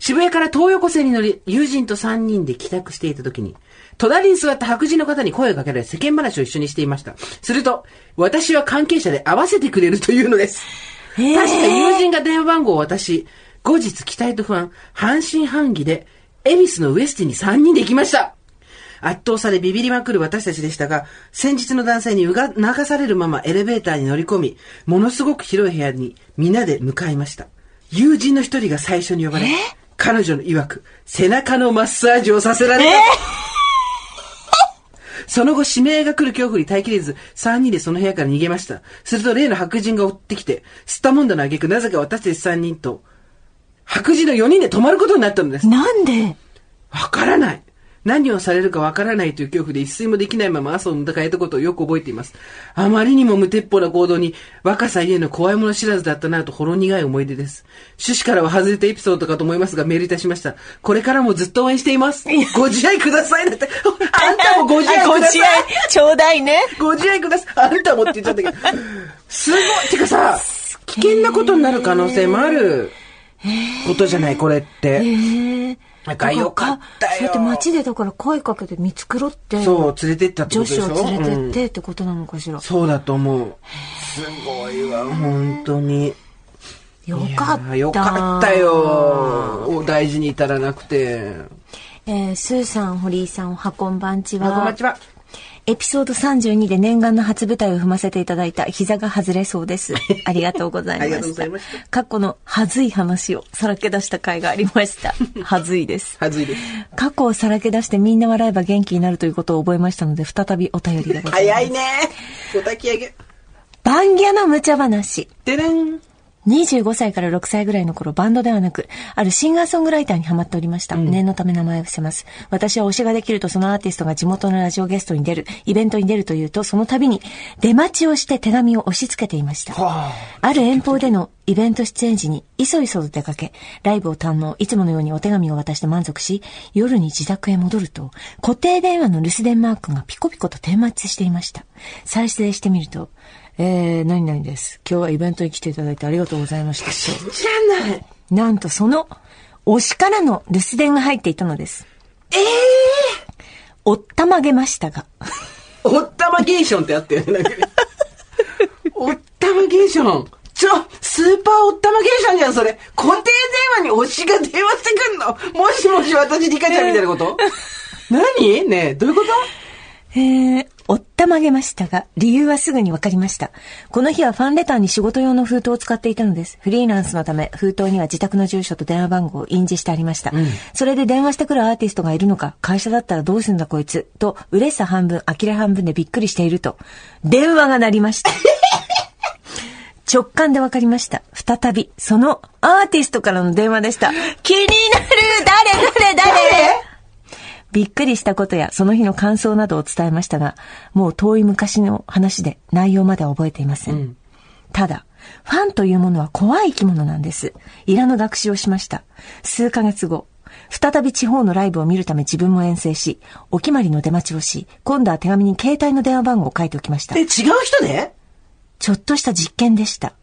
渋谷から東横線に乗り、友人と三人で帰宅していた時に、隣に座った白人の方に声をかけられ世間話を一緒にしていました。すると、私は関係者で会わせてくれるというのです。えー確か友人が電話番号を渡し、後日期待と不安、半信半疑で、恵比寿のウエスティに3人で行きました。圧倒されビビりまくる私たちでしたが、先日の男性にうが流されるままエレベーターに乗り込み、ものすごく広い部屋に皆で向かいました。友人の一人が最初に呼ばれ、彼女の曰く、背中のマッサージをさせられた。その後、指名が来る恐怖に耐えきれず、三人でその部屋から逃げました。すると、例の白人が追ってきて、吸ったもんだの挙句、なぜか私たち三人と、白人の四人で泊まることになったのです。なんで？わからない。何をされるかわからないという恐怖で一睡もできないまま朝を迎えたことをよく覚えています。あまりにも無鉄砲な行動に若さゆえの怖いもの知らずだったなとほろ苦い思い出です。趣旨からは外れたエピソードかと思いますがメールいたしました。これからもずっと応援しています。ご自愛くださいなんて。あんたもご自愛ください。ちょうだいね。ご自愛ください。あんたもって言っちゃったけど。すごい。てかさ、危険なことになる可能性もあることじゃない、これって。なんかよかったよ。そうやって街でだから声かけて見繕って。そう、連れてったってこ女子とでしょ？を連れてっうんてってことなのかしら。そうだと思う。すごいわ、本当に。よかった。よかったよ。お大事に至らなくて。えー、スーさん、堀井さん、おはこんばんちあ、こんはばん。ちは。エピソード32で念願の初舞台を踏ませていただいた膝が外れそうです。ありがとうございまありがとうしたございました。過去のはずい話をさらけ出した回がありました。はずいです。はずいです。過去をさらけ出してみんな笑えば元気になるということを覚えましたので、再びお便りでございます。早いね。お焚き上げ。バンギャの無茶話。でれん。25歳から6歳ぐらいの頃、バンドではなく、あるシンガーソングライターにハマっておりました。念のため名前を伏せます。私は推しができるとそのアーティストが地元のラジオゲストに出る、イベントに出るというと、その度に出待ちをして手紙を押し付けていました。はある遠方でのイベント出演時に、いそいそと出かけ、ライブを堪能、いつものようにお手紙を渡して満足し、夜に自宅へ戻ると、固定電話の留守電マークがピコピコと点滅していました。再生してみると、えー、何々です。今日はイベントに来ていただいてありがとうございました。じゃない。なんとその、推しからの留守電が入っていたのです。ええおったまげましたが。ー、おったまゲーションってあったよね。おったまゲーション。ちょ、スーパーおったまゲーションじゃん、それ。固定電話に推しが電話してくんのもしもし私リカちゃんみたいなこと？何？ねえ、どういうこと？えー、おったまげましたが、理由はすぐにわかりました。この日はファンレターに仕事用の封筒を使っていたのです。フリーランスのため、封筒には自宅の住所と電話番号を印字してありました。それで電話してくるアーティストがいるのか、会社だったらどうすんだこいつ、と、嬉しさ半分、呆れ半分でびっくりしていると、電話が鳴りました。直感でわかりました。再び、そのアーティストからの電話でした。気になる誰誰誰？びっくりしたことやその日の感想などを伝えましたが、もう遠い昔の話で内容までは覚えていません。ただ、ファンというものは怖い生き物なんです。イラの学習をしました。数ヶ月後、再び地方のライブを見るため自分も遠征し、お決まりの出待ちをし、今度は手紙に携帯の電話番号を書いておきましたえ、。違う人で？ちょっとした実験でした。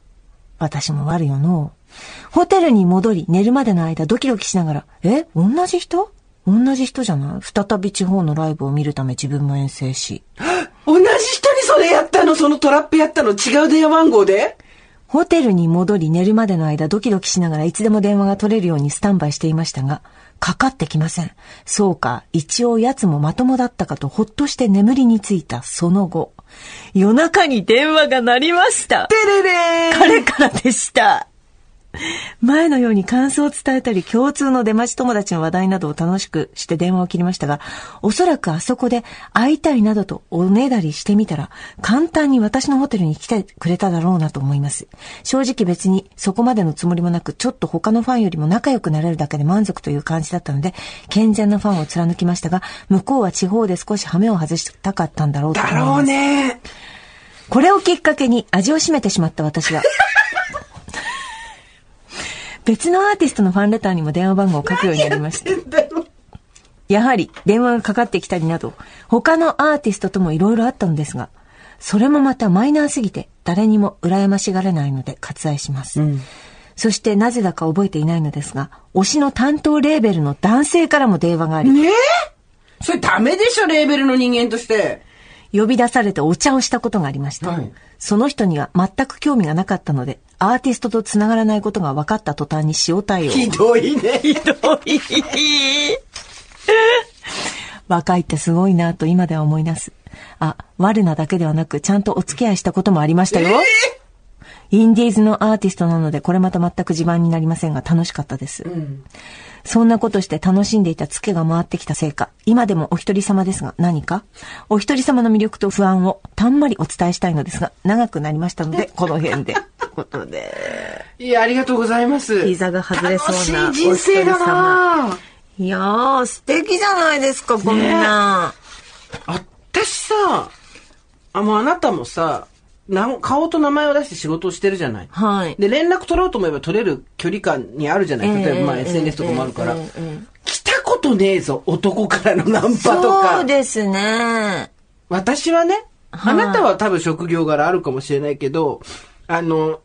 私も悪よのう。ホテルに戻り寝るまでの間ドキドキしながら、え同じ人？同じ人じゃない？再び地方のライブを見るため自分も遠征し。同じ人にそれやったの？そのトラップやったの？違う電話番号で？ホテルに戻り寝るまでの間ドキドキしながらいつでも電話が取れるようにスタンバイしていましたが、かかってきません。そうか、一応奴もまともだったかとほっとして眠りについたその後、夜中に電話が鳴りました。てれれー彼からでした。前のように感想を伝えたり、共通の出待ち友達の話題などを楽しくして電話を切りましたが、おそらくあそこで会いたいなどとおねだりしてみたら、簡単に私のホテルに来てくれただろうなと思います。正直別にそこまでのつもりもなく、ちょっと他のファンよりも仲良くなれるだけで満足という感じだったので、健全なファンを貫きましたが、向こうは地方で少し羽目を外したかったんだろうと思います。だろうね。これをきっかけに味を占めてしまった私は、別のアーティストのファンレターにも電話番号を書くようになりました。やはり電話がかかってきたりなど、他のアーティストともいろいろあったのですが、それもまたマイナーすぎて誰にも羨ましがれないので割愛します。そしてなぜだか覚えていないのですが、推しの担当レーベルの男性からも電話があり、ねえ？それダメでしょ、レーベルの人間として。呼び出されてお茶をしたことがありました。はいその人には全く興味がなかったので、アーティストと繋がらないことが分かった途端に塩対応を。ひどいね。ひどい。若いってすごいなと今では思い出す。あ、我なだけではなく、ちゃんとお付き合いしたこともありましたよ。インディーズのアーティストなので、これまた全く自慢になりませんが、楽しかったです。そんなことして楽しんでいたツケが回ってきたせいか、今でもお一人様ですが、何か？お一人様の魅力と不安をたんまりお伝えしたいのですが、長くなりましたので、この辺で。ことで、いや、ありがとうございます。膝が外れそうな楽しい人生だないやー、素敵じゃないですか、こんな。私さ、あ、もうあなたもさ、な顔と名前を出して仕事をしてるじゃない。はい。で、連絡取ろうと思えば取れる距離感にあるじゃない。例えば、まあ、ええ SNS とかもあるから。来たことねえぞ、男からのナンパとそかう。ですね。私はね、はいあなたは多分職業柄あるかもしれないけど、あの、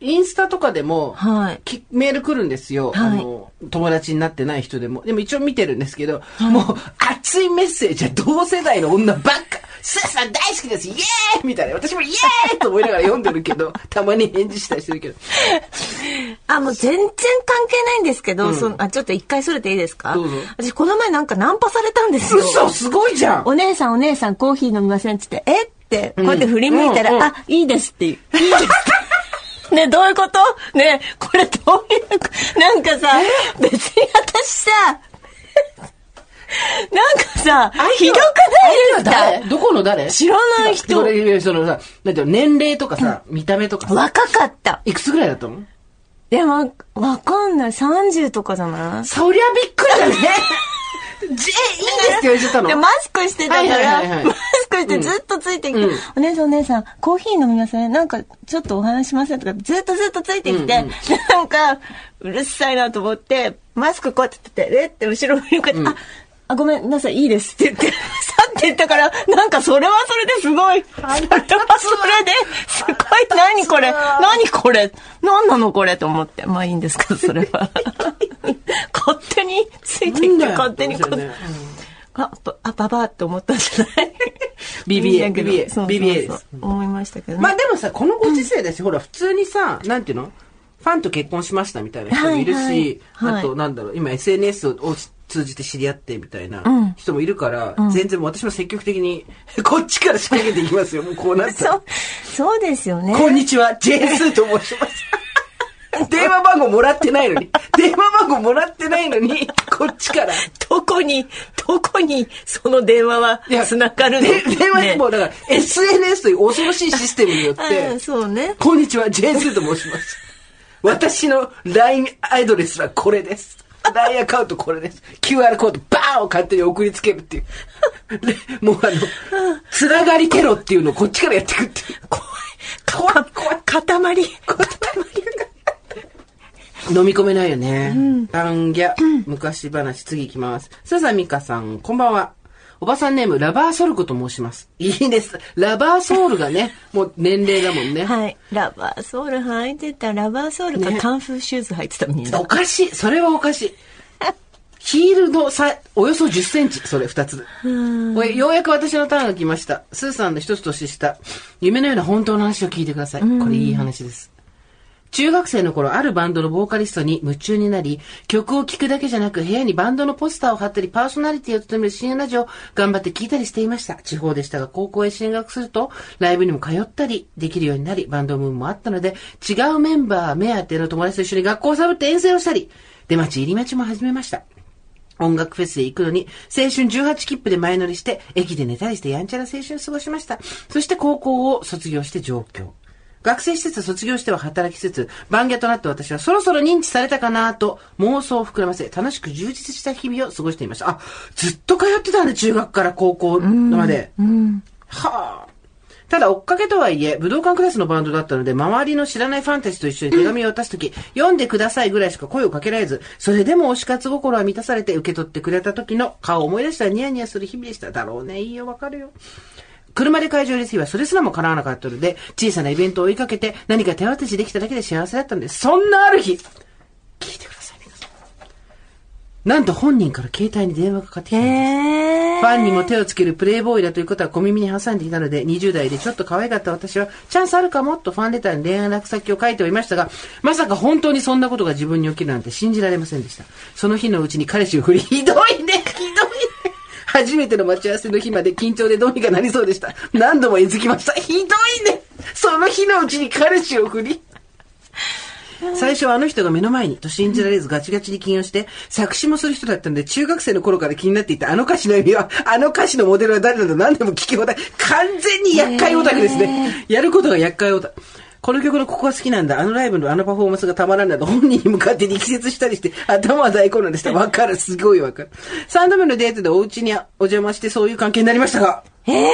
インスタとかでも、はい。きメール来るんですよ。はいあの、友達になってない人でも。でも一応見てるんですけど、もう熱いメッセージは同世代の女ばっか。スーさん大好きですイエーイみたいな。私もイエーイと思いながら読んでるけど、たまに返事したりしてるけど。あ、もう全然関係ないんですけど、そのあちょっと一回それていいですか？どうぞ私この前なんかナンパされたんですよ。嘘すごいじゃんお姉さんお姉さんコーヒー飲みませんって言って、え？って、こうやって振り向いたら、うんうんあ、いいですって言う。いいですって。ね、どういうこと？ね、これどういう、なんかさ、別に私さ、なんかさ、ひどくないです誰？かどこの誰？知らない人。そのさ、なんて年齢とかさ、見た目とかさ、若かった。いくつぐらいだったの？でも、わかんない。30とかじゃない？そりゃびっくりだね。いいですって言われちゃったので、マスクしてたかはいはいはいら、はい。マスクしてずっとついてきて、うん。お姉さんお姉さん、コーヒー飲みませんなんか、ちょっとお話しませんとか、ずっとずっとついてきて、うん。うんなんか、うるさいなと思って、マスクこうやってて、えって後ろ振り向いて、あ、あ、ごめんなさい、いいです。って言って、去って言ったから、なんかそれはそれですごい、それはそれで、すごい、何これ、何これ、何なのこれ？と思って、まあいいんですけど、それは。勝手についてきて、勝手にこう、あ、ばあ、ばばって思ったんじゃない？BBA BBA BBA です。思いましたけどね。まあでもさ、このご時世だし、ほら、普通にさ、なんていうの？ファンと結婚しましたみたいな人もいるし、あと、なんだろう、今 SNS を通じて知り合ってみたいなうん人もいるから、全然もう私も積極的に、こっちから仕掛けていきますよ、もうこうなったらそう、そうですよね。こんにちは、ジェーンスーと申します。電話番号もらってないのに、電話番号もらってないのに、こっちから。どこに、どこに、その電話は繋がるの？で電話ねにもうだから、SNS という恐ろしいシステムによっあて、そうね。こんにちは、ジェーンスーと申します。私の LINE アドレスはこれです。LINE アカウントこれです。QR コードバーンを勝手に送りつけるっていう。でもうあの、つながりテロっていうのをこっちからやっていくって。怖い。怖い、怖い。塊。飲み込めないよね。パンギャ、昔話、次行きます。ささみかさん、こんばんは。おばさんネーム、ラバーソルコと申します。いいです。ラバーソウルがね、もう年齢だもんね。はい。ラバーソール履いてた、ラバーソールかねカンフーシューズ履いてたみんなお。かしい。それはおかしい。ヒールのさ、およそ10センチ、それ2つ。おいようやく私のターンが来ました。スーさんの一つ年下。夢のような本当の話を聞いてください。これいい話です。中学生の頃、あるバンドのボーカリストに夢中になり、曲を聴くだけじゃなく、部屋にバンドのポスターを貼ったり、パーソナリティを務める深夜ラジオを頑張って聴いたりしていました。地方でしたが、高校へ進学すると、ライブにも通ったり、できるようになり、バンドムーンもあったので、違うメンバー、目当ての友達と一緒に学校をサボって遠征をしたり、出待ち入り待ちも始めました。音楽フェスへ行くのに、青春18切符で前乗りして、駅で寝たりしてやんちゃな青春を過ごしました。そして高校を卒業して上京。学生施設を卒業しては働きつつ、番ギャとなって私はそろそろ認知されたかなと妄想を膨らませ、楽しく充実した日々を過ごしていました。あ、ずっと通ってたんだ、中学から高校まで。はあ。ただ、追っかけとはいえ、武道館クラスのバンドだったので、周りの知らないファンたちと一緒に手紙を渡すとき、読んでくださいぐらいしか声をかけられず、それでも推し活心は満たされて受け取ってくれた時の顔を思い出したらニヤニヤする日々でした。だろうね。いいよ、わかるよ。車で会場入れす日はそれすらも叶わなかったので、小さなイベントを追いかけて何か手渡しできただけで幸せだったんです。そんなある日、聞いてください、皆さん。なんと本人から携帯に電話がかかってきたんです。へファンにも手をつけるプレイボーイだということは小耳に挟んでいたので、20代でちょっと可愛かった私は、チャンスあるかもとファンレターに恋愛落先を書いておりましたが、まさか本当にそんなことが自分に起きるなんて信じられませんでした。その日のうちに彼氏を振り、ひどいね、ひどいね。初めての待ち合わせの日まで緊張でどうにかなりそうでした。何度もえずきました。ひどいね。その日のうちに彼氏を振り。最初はあの人が目の前にと信じられずガチガチに起用して、作詞もする人だったので、中学生の頃から気になっていたあの歌詞の意味は、あの歌詞のモデルは誰など何でも聞き放題。完全に厄介オタクですね。やることが厄介オタク。この曲のここが好きなんだ。あのライブのあのパフォーマンスがたまらんだと本人に向かって力説したりして、頭は大混乱でした。わかる。すごいわかる。3度目のデートでお家にお邪魔してそういう関係になりましたが。ええ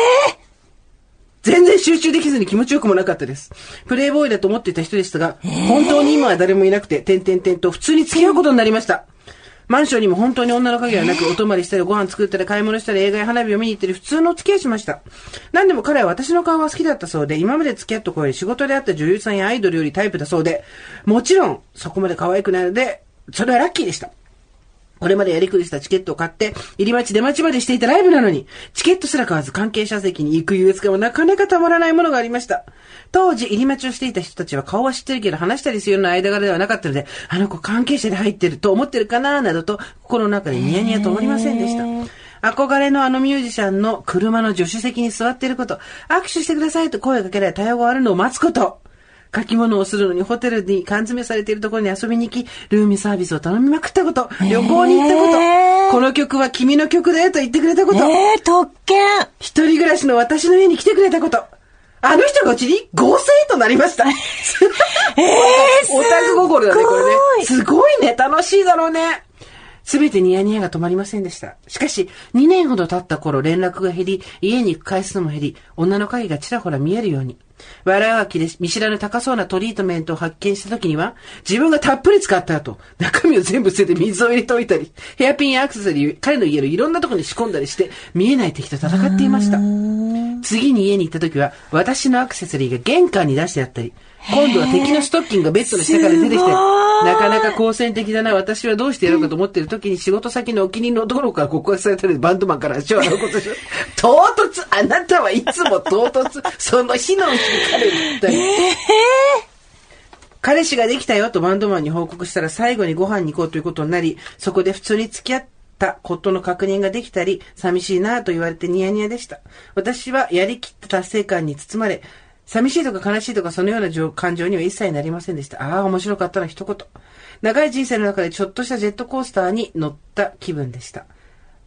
全然集中できずに気持ちよくもなかったです。プレイボーイだと思っていた人でしたが、本当に今は誰もいなくて、点々点と普通に付き合うことになりました。マンションにも本当に女の影はなく、お泊まりしたり、ご飯作ったり、買い物したり、映画や花火を見に行ったり、普通のお付き合いしました。何でも彼は私の顔が好きだったそうで、今まで付き合った子より仕事であった女優さんやアイドルよりタイプだそうで、もちろん、そこまで可愛くないので、それはラッキーでした。これまでやりくりしたチケットを買って、入り待ち出待ちまでしていたライブなのに、チケットすら買わず関係者席に行く優越感はなかなかたまらないものがありました。当時、入り待ちをしていた人たちは顔は知ってるけど話したりするような間柄ではなかったので、あの子関係者で入ってると思ってるかななどと、心の中でニヤニヤ止まりませんでした。憧れのあのミュージシャンの車の助手席に座っていること、握手してくださいと声をかけられ対応があるのを待つこと。書き物をするのにホテルに缶詰されているところに遊びに行き、ルームサービスを頼みまくったこと、旅行に行ったこと、へーこの曲は君の曲だよと言ってくれたこと、ええ特権。一人暮らしの私の家に来てくれたこと、あの人がうちに合成となりました。ええオタク心だね、これね。すすごいね、楽しいだろうね。すべてニヤニヤが止まりませんでした。しかし、2年ほど経った頃連絡が減り、家に行く回数も減り、女の影がちらほら見えるように。笑いわきで見知らぬ高そうなトリートメントを発見した時には、自分がたっぷり使った後、中身を全部捨てて水を入れておいたり、ヘアピンやアクセサリー、彼の家のいろんなところに仕込んだりして、見えない敵と戦っていました。次に家に行った時は、私のアクセサリーが玄関に出してあったり、今度は敵のストッキングがベッドの下から出てきて、なかなか好戦的だな、私はどうしてやろうかと思っている時に仕事先のお気に入りの男の子から告白されたのでバンドマンから足を洗うことでしょ。唐突あなたはいつも唐突その日のうちに彼に言ったり。彼氏ができたよとバンドマンに報告したら最後にご飯に行こうということになり、そこで普通に付き合ったことの確認ができたり、寂しいなと言われてニヤニヤでした。私はやりきった達成感に包まれ、寂しいとか悲しいとかそのような情感情には一切なりませんでした。ああ、面白かったな一言。長い人生の中でちょっとしたジェットコースターに乗った気分でした。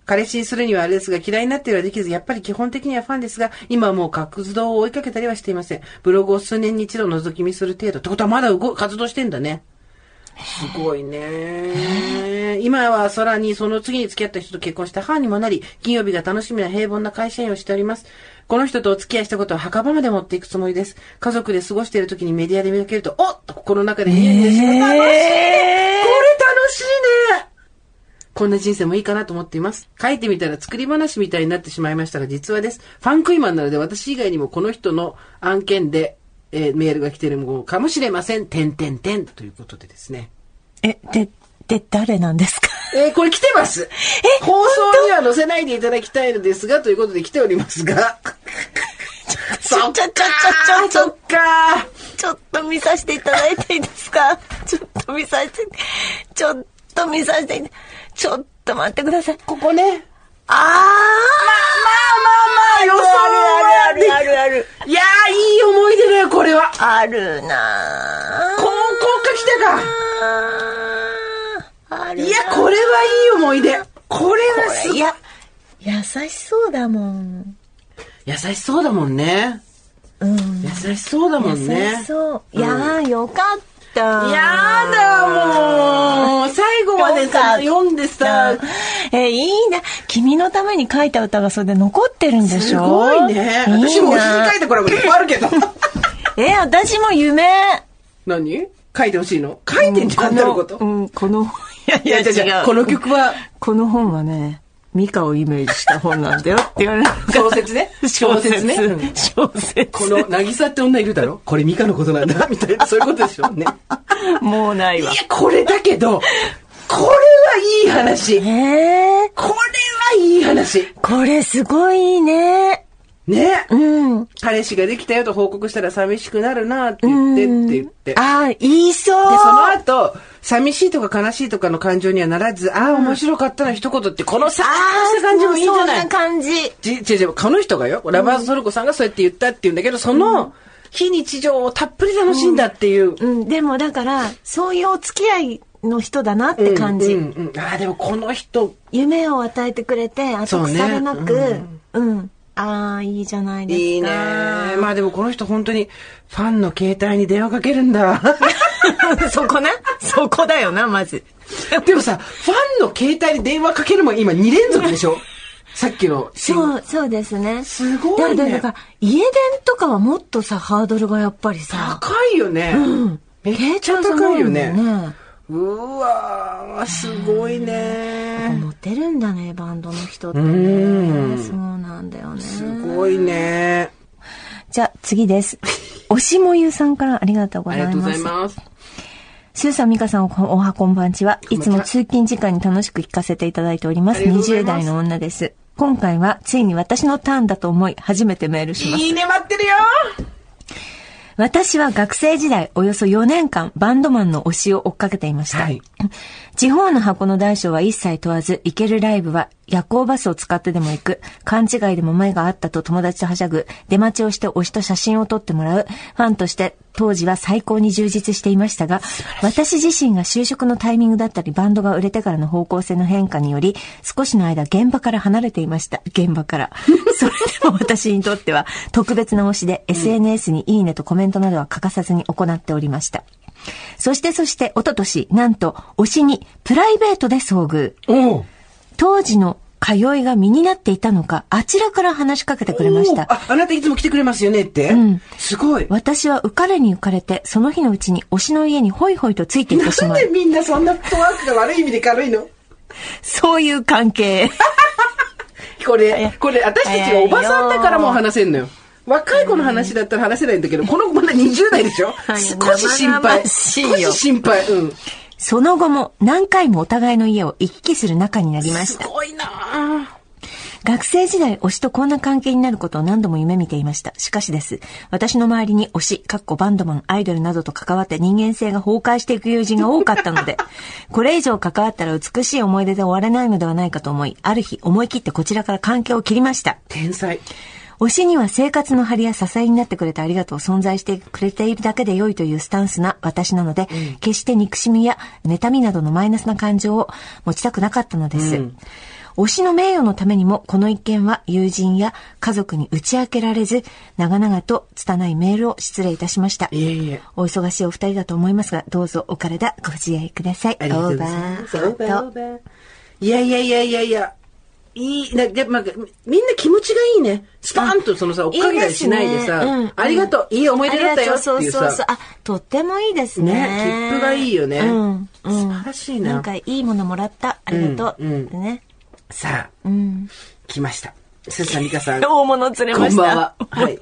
彼氏にするにはあれですが、嫌いになってはできず、やっぱり基本的にはファンですが、今はもう活動を追いかけたりはしていません。ブログを数年に一度覗き見する程度。ってことはまだ動活動してんだね。すごいね。今はさらにその次に付き合った人と結婚して母にもなり、金曜日が楽しみな平凡な会社員をしております。この人とお付き合いしたことは墓場まで持っていくつもりです。家族で過ごしている時にメディアで見かけると、おっと心の中でニヤニヤします。楽しいこれ楽しいねこんな人生もいいかなと思っています。書いてみたら作り話みたいになってしまいましたが、実はです。ファンクイマンなので私以外にもこの人の案件で、えーメールが来ているのかもしれません。てんてんてんということでですね。え、で、で、誰なんですか？えーこれ来てます。放送には載せないでいただきたいのですが、ということで来ておりますが。ちょ、ちょ、ちょ、ちょ、ちょ、ちょそっ、かちょっと見させていただいていいですか？ちょっと見させて、ちょっと見させて、ちょっと待ってください。ここね。あーまあまあまあ、予想はあるあるあるあるいやー、いい思い出だよ、これは。あるな高校か来たか。いや、これはいい思い出。これはすいや、優しそうだもん。優しそうだもんね。うん。優しそうだもんね。優しそう。いやー、よかった。やだ、もう。最後までさ、読んでさ、え、いいな。君のために書いた歌がそれで残ってるんでしょ？すごいね。私もお尻書いてこれもいっぱいあるけど。え、私も夢。何？書いてほしいの？書いてんじゃん、なること？うん、この、いやいや、じゃじゃこの曲は、この本はね、ミカをイメージした本なんだよって言われる。小説ね。小説ね。うん小説。この、渚って女いるだろ？これミカのことなんだみたいな、そういうことでしょ？うね。もうないわいや。、これだけど、これはいい話。ええこれはいい話。これすごいね。ね。うん。彼氏ができたよと報告したら寂しくなるなって言ってって言って。で、ああ、言いそう。その後、寂しいとか悲しいとかの感情にはならず、ああ、面白かったな一言って、このさーした感じもいいんじゃなそんない感じ。じ、違う違う、この人がよ、ラバーズトルコさんがそうやって言ったって言うんだけど、その、非日常をたっぷり楽しんだっていう。うん、でもだから、そういうお付き合いの人だなって感じ。うんうんうんああ、でもこの人、夢を与えてくれて、後腐れなく、そうねうん。ああ、いいじゃないですか。いいね。まあでもこの人本当にファンの携帯に電話かけるんだ。そこなそこだよな、まず。でもさ、ファンの携帯に電話かけるも今2連続でしょ？さっきのシーン。そう、そうですね。すごいねだから、家電とかはもっとさ、ハードルがやっぱりさ、高いよね。めっちゃ高いよね。ねうわー、すごいね。モテるんだね、バンドの人ってうんね。そうなんだよね。すごいね。じゃあ次です。おしもゆさんからありがとうごありざいます。がとうございます。スーさん、ミカさん、おおはこんばんちは。いつも通勤時間に楽しく聞かせていただいております。20ます代の女です。今回は、ついに私のターンだと思い、初めてメールします。いいね、待ってるよ私は学生時代、およそ4年間、バンドマンの推しを追っかけていました。はい地方の箱の大小は一切問わず、行けるライブは夜行バスを使ってでも行く、勘違いでも前があったと友達とはしゃぐ、出待ちをして推しと写真を撮ってもらう、ファンとして当時は最高に充実していましたが、私自身が就職のタイミングだったり、バンドが売れてからの方向性の変化により、少しの間現場から離れていました。現場から。それでも私にとっては特別な推しで、SNS にいいねとコメントなどは欠かさずに行っておりました。そしてそして、おととし、なんと、推しにプライベートで遭遇。当時の通いが身になっていたのか、あちらから話しかけてくれました。あ、あなたいつも来てくれますよねって。んすごい。私は浮かれに浮かれて、その日のうちに推しの家にホイホイとついていってしまう。なんでみんなそんなトワークが悪い意味で軽いの？そういう関係。これ、これ、私たちがおばさんだからもう話せんのよ。若い子の話だったら話せないんだけど、この子まだ20代でしょ？はい少し心配。少し心配。うん。その後も何回もお互いの家を行き来する仲になりました。すごいなぁ学生時代、推しとこんな関係になることを何度も夢見ていました。しかしです。私の周りに推し、かっこバンドマン、アイドルなどと関わって人間性が崩壊していく友人が多かったので、これ以上関わったら美しい思い出で終われないのではないかと思い、ある日思い切ってこちらから関係を切りました。天才。推しには生活の張りや支えになってくれてありがとう存在してくれているだけで良いというスタンスな私なので、決して憎しみや妬みなどのマイナスな感情を持ちたくなかったのです。推しの名誉のためにも、この一件は友人や家族に打ち明けられず、長々と拙いメールを失礼いたしました。いえいえ。お忙しいお二人だと思いますが、どうぞお体ご自愛ください。ありがとうございます。オーバーオーバーいやいやいやいやいや。いい、な、で、まあ、みんな気持ちがいいね。スパーンとそのさ、追っかけたりしないでさ、いいですねうんありがとう、いい思い出だったよっていうさそうそうそう、あ、とってもいいですね。ね、切符がいいよね。うん。うん素晴らしいな。なんかいいものもらった。ありがとう。うんうんね。さあ、うん。来ました。スーさん、ミカさん。大物釣れこました。んばんは。はい。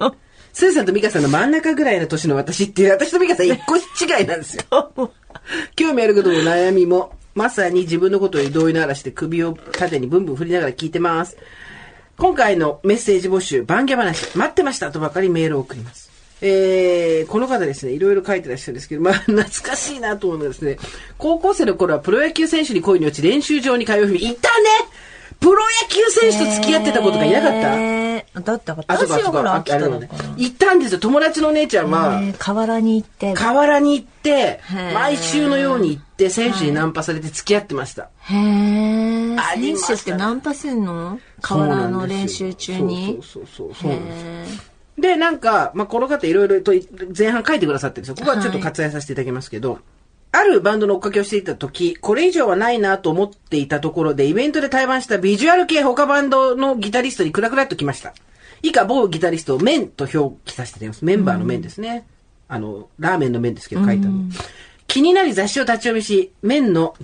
スーさんとミカさんの真ん中ぐらいの年の私っていう、私とミカさん一個違いなんですよ。興味あることも悩みも、まさに自分のことに同意の嵐で首を縦にブンブン振りながら聞いてます。今回のメッセージ募集、番家話、待ってましたとばかりメールを送ります。えー、この方ですね、いろいろ書いてらっしゃるんですけど、まあ、懐かしいなと思うのがですね、高校生の頃はプロ野球選手に恋に落ち練習場に通う日々、いたねプロ野球選手と付き合ってた子とかいなかった、えーだって私。はほら、あ秋田だからあれだね。行ったんですよ。友達のお姉ちゃんは、えー河原に行って。河原に行って毎週のように行って、選手にナンパされて付き合ってました。へー。ありましたね選手ってナンパすんの？河原の練習中に。そうそうそうそうでなんか、まあ、この方いろいろと前半書いてくださってるんですよ。ここはちょっとはい割愛させていただきますけど、あるバンドの追っかけをしていた時、これ以上はないなと思っていたところで、イベントで対バンしたビジュアル系他バンドのギタリストにクラクラっと来ました。以下、某ギタリストをメンと表記させていただきます。メンバーの面ですね。あの、ラーメンの面ですけど書いたの。気になり雑誌を立ち読みし、面の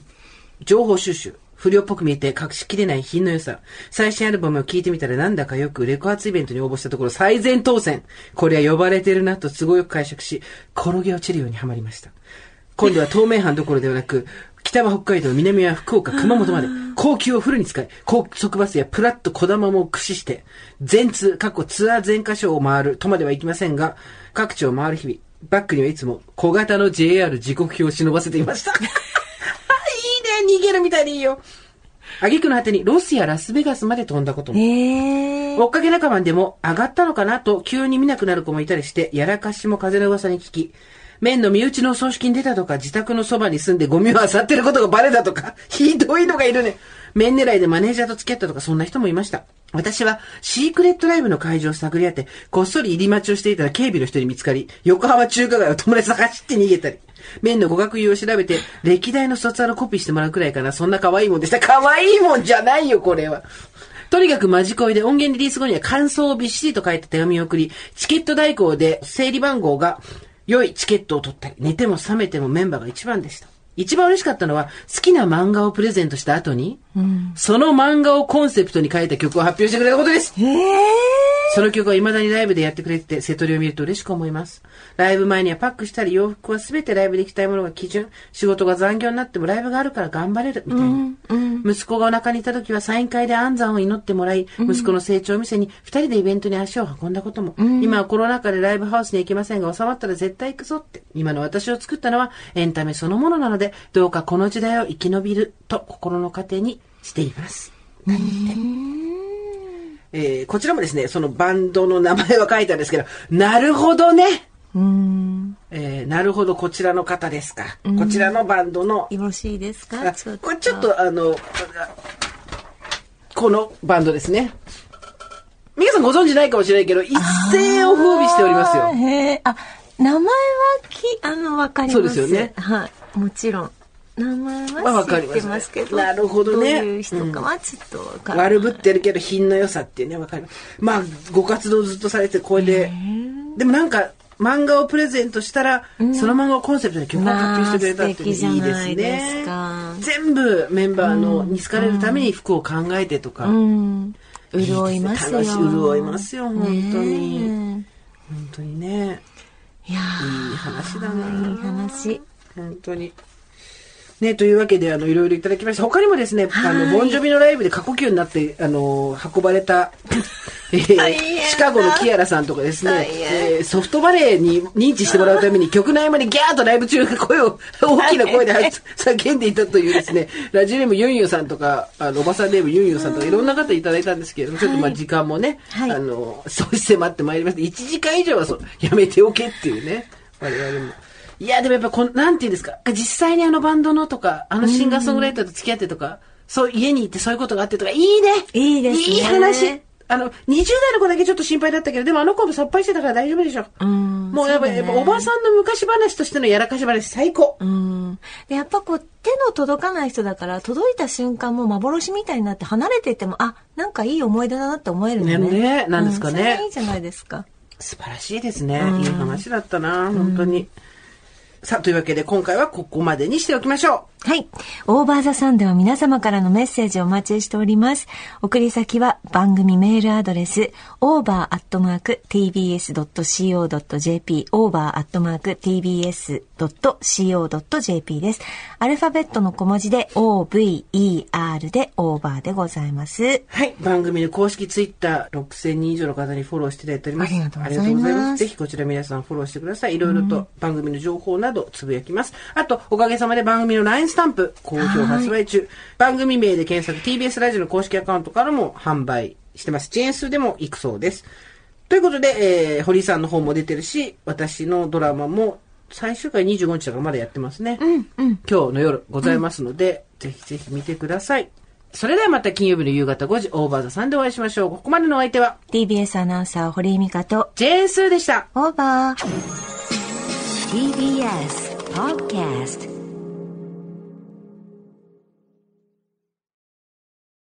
情報収集。不良っぽく見えて隠しきれない品の良さ。最新アルバムを聴いてみたらなんだかよくレコ発イベントに応募したところ最前当選。これは呼ばれてるなと都合よく解釈し、転げ落ちるようにはまりました。今度は東名阪どころではなく、北は北海道、南は福岡、熊本まで、高級をフルに使い、高速バスやプラット小玉も駆使して、全通、過去ツアー全箇所を回るとまではいきませんが、各地を回る日々、バックにはいつも小型の JR 時刻表を忍ばせていました。いいね、逃げるみたいでいいよ。挙句の果てにロスやラスベガスまで飛んだことも。えー。追っかけ仲間でも上がったのかなと急に見なくなる子もいたりして、やらかしも風の噂に聞き、麺の身内の葬式に出たとか、自宅のそばに住んでゴミを漁ってることがバレたとか、ひどいのがいるね。麺狙いでマネージャーと付き合ったとか、そんな人もいました。私は、シークレットライブの会場を探り当て、こっそり入り待ちをしていたら警備の人に見つかり、横浜中華街を友達と走って逃げたり、麺の語学友を調べて、歴代の卒アルコピーしてもらうくらいかな、そんな可愛いもんでした。可愛いもんじゃないよ、これは。とにかくマジ恋で音源リリース後には感想をびっしりと書いた手紙を送り、チケット代行で整理番号が良いチケットを取ったり、寝ても覚めてもメンバーが一番でした。一番嬉しかったのは、好きな漫画をプレゼントした後に、その漫画をコンセプトに書いた曲を発表してくれたことです。へえ。その曲は未だにライブでやってくれてて、瀬戸りを見ると嬉しく思います。ライブ前にはパックしたり洋服は全てライブで着たいものが基準。仕事が残業になってもライブがあるから頑張れる、みたいな。息子がお腹にいた時はサイン会で安産を祈ってもらい、息子の成長を見せに二人でイベントに足を運んだことも。今はコロナ禍でライブハウスに行けませんが、収まったら絶対行くぞって。今の私を作ったのはエンタメそのものなので、どうかこの時代を生き延びると心の糧にしています。えーこちらもですね、そのバンドの名前は書いたんですけど、なるほどね。うん。えーなるほど、こちらの方ですか。こちらのバンドの、よろしいですか？あこれちょっとあの、このバンドですね。皆さんご存知ないかもしれないけど、一世を風靡しておりますよ。へえ。あ、名前はき、あの、わかります。そうですよねはい。もちろん。名前まあは知ってますけど。なるほどねどういう人かはちょっとわからない。悪ぶってるけど品の良さっていうね、わかりまあ、ご活動ずっとされて、これで。でもなんか、漫画をプレゼントしたら、その漫画をコンセプトに曲を発表してくれたっていうのいいですねすか。全部メンバーのに好かれるために服を考えてとか。うん。潤いますよ。い潤いますよ本当にね本当にね。えいやいい話だな。ーいい話。本当に。ね、というわけで、あの、いろいろいただきました。他にもですね、あの、はいボンジョビのライブで過呼吸になって、あの、運ばれた、えーシカゴのキアラさんとかですねえーソフトバレーに認知してもらうために曲の合間にギャーッとライブ中声を、大きな声で叫んでいたというですね、ラジオネームユンユンさんとか、あの、おばさんネームユンユンさんとか、いろんな方いただいたんですけれども、ちょっとまあ時間もね、はい。あの、少し迫ってまいりまして、1時間以上はそうやめておけっていうね、我々も。いや、でもやっぱこん、なんていうんですか、実際にあのバンドのとか、あのシンガーソングライターと付き合ってとか、そう、家に行ってそういうことがあってとか、いいねいいですねいい話あの、20代の子だけちょっと心配だったけど、でもあの子もさっぱりしてたから大丈夫でしょ。うんもうやっぱ、ねやっぱおばさんの昔話としてのやらかし話最高。うん。で、やっぱこう、手の届かない人だから、届いた瞬間も幻みたいになって離れていっても、あ、なんかいい思い出だなって思えるのね。ねねなんですかねうんいいじゃないですか。素晴らしいですね。いい話だったな、本当に。さあ、というわけで今回はここまでにしておきましょう。はい。オーバーザサンでは皆様からのメッセージをお待ちしております。送り先は番組メールアドレス、over.tbs.co.jp、over.tbs.co.jp です。アルファベットの小文字で over でオーバーでございます。はい。番組の公式ツイッター6000人以上の方にフォローしていただいております。ありがとうございますぜひこちら皆さんフォローしてください。いろいろと番組の情報などつぶやきます。あと、おかげさまで番組の LINE スタンプ好評発売中。番組名で検索 TBS ラジオの公式アカウントからも販売してます。チェーン数でも行くそうです。ということで、えー、堀井さんの方も出てるし、私のドラマも最終回25日だからまだやってますね。今日の夜ございますので、ぜひぜひ見てください。それではまた金曜日の夕方5時、オーバーザさんでお会いしましょう。ここまでのお相手は、TBS アナウンサー堀井美香とジェーンスーでした。オーバー。TBS Podcast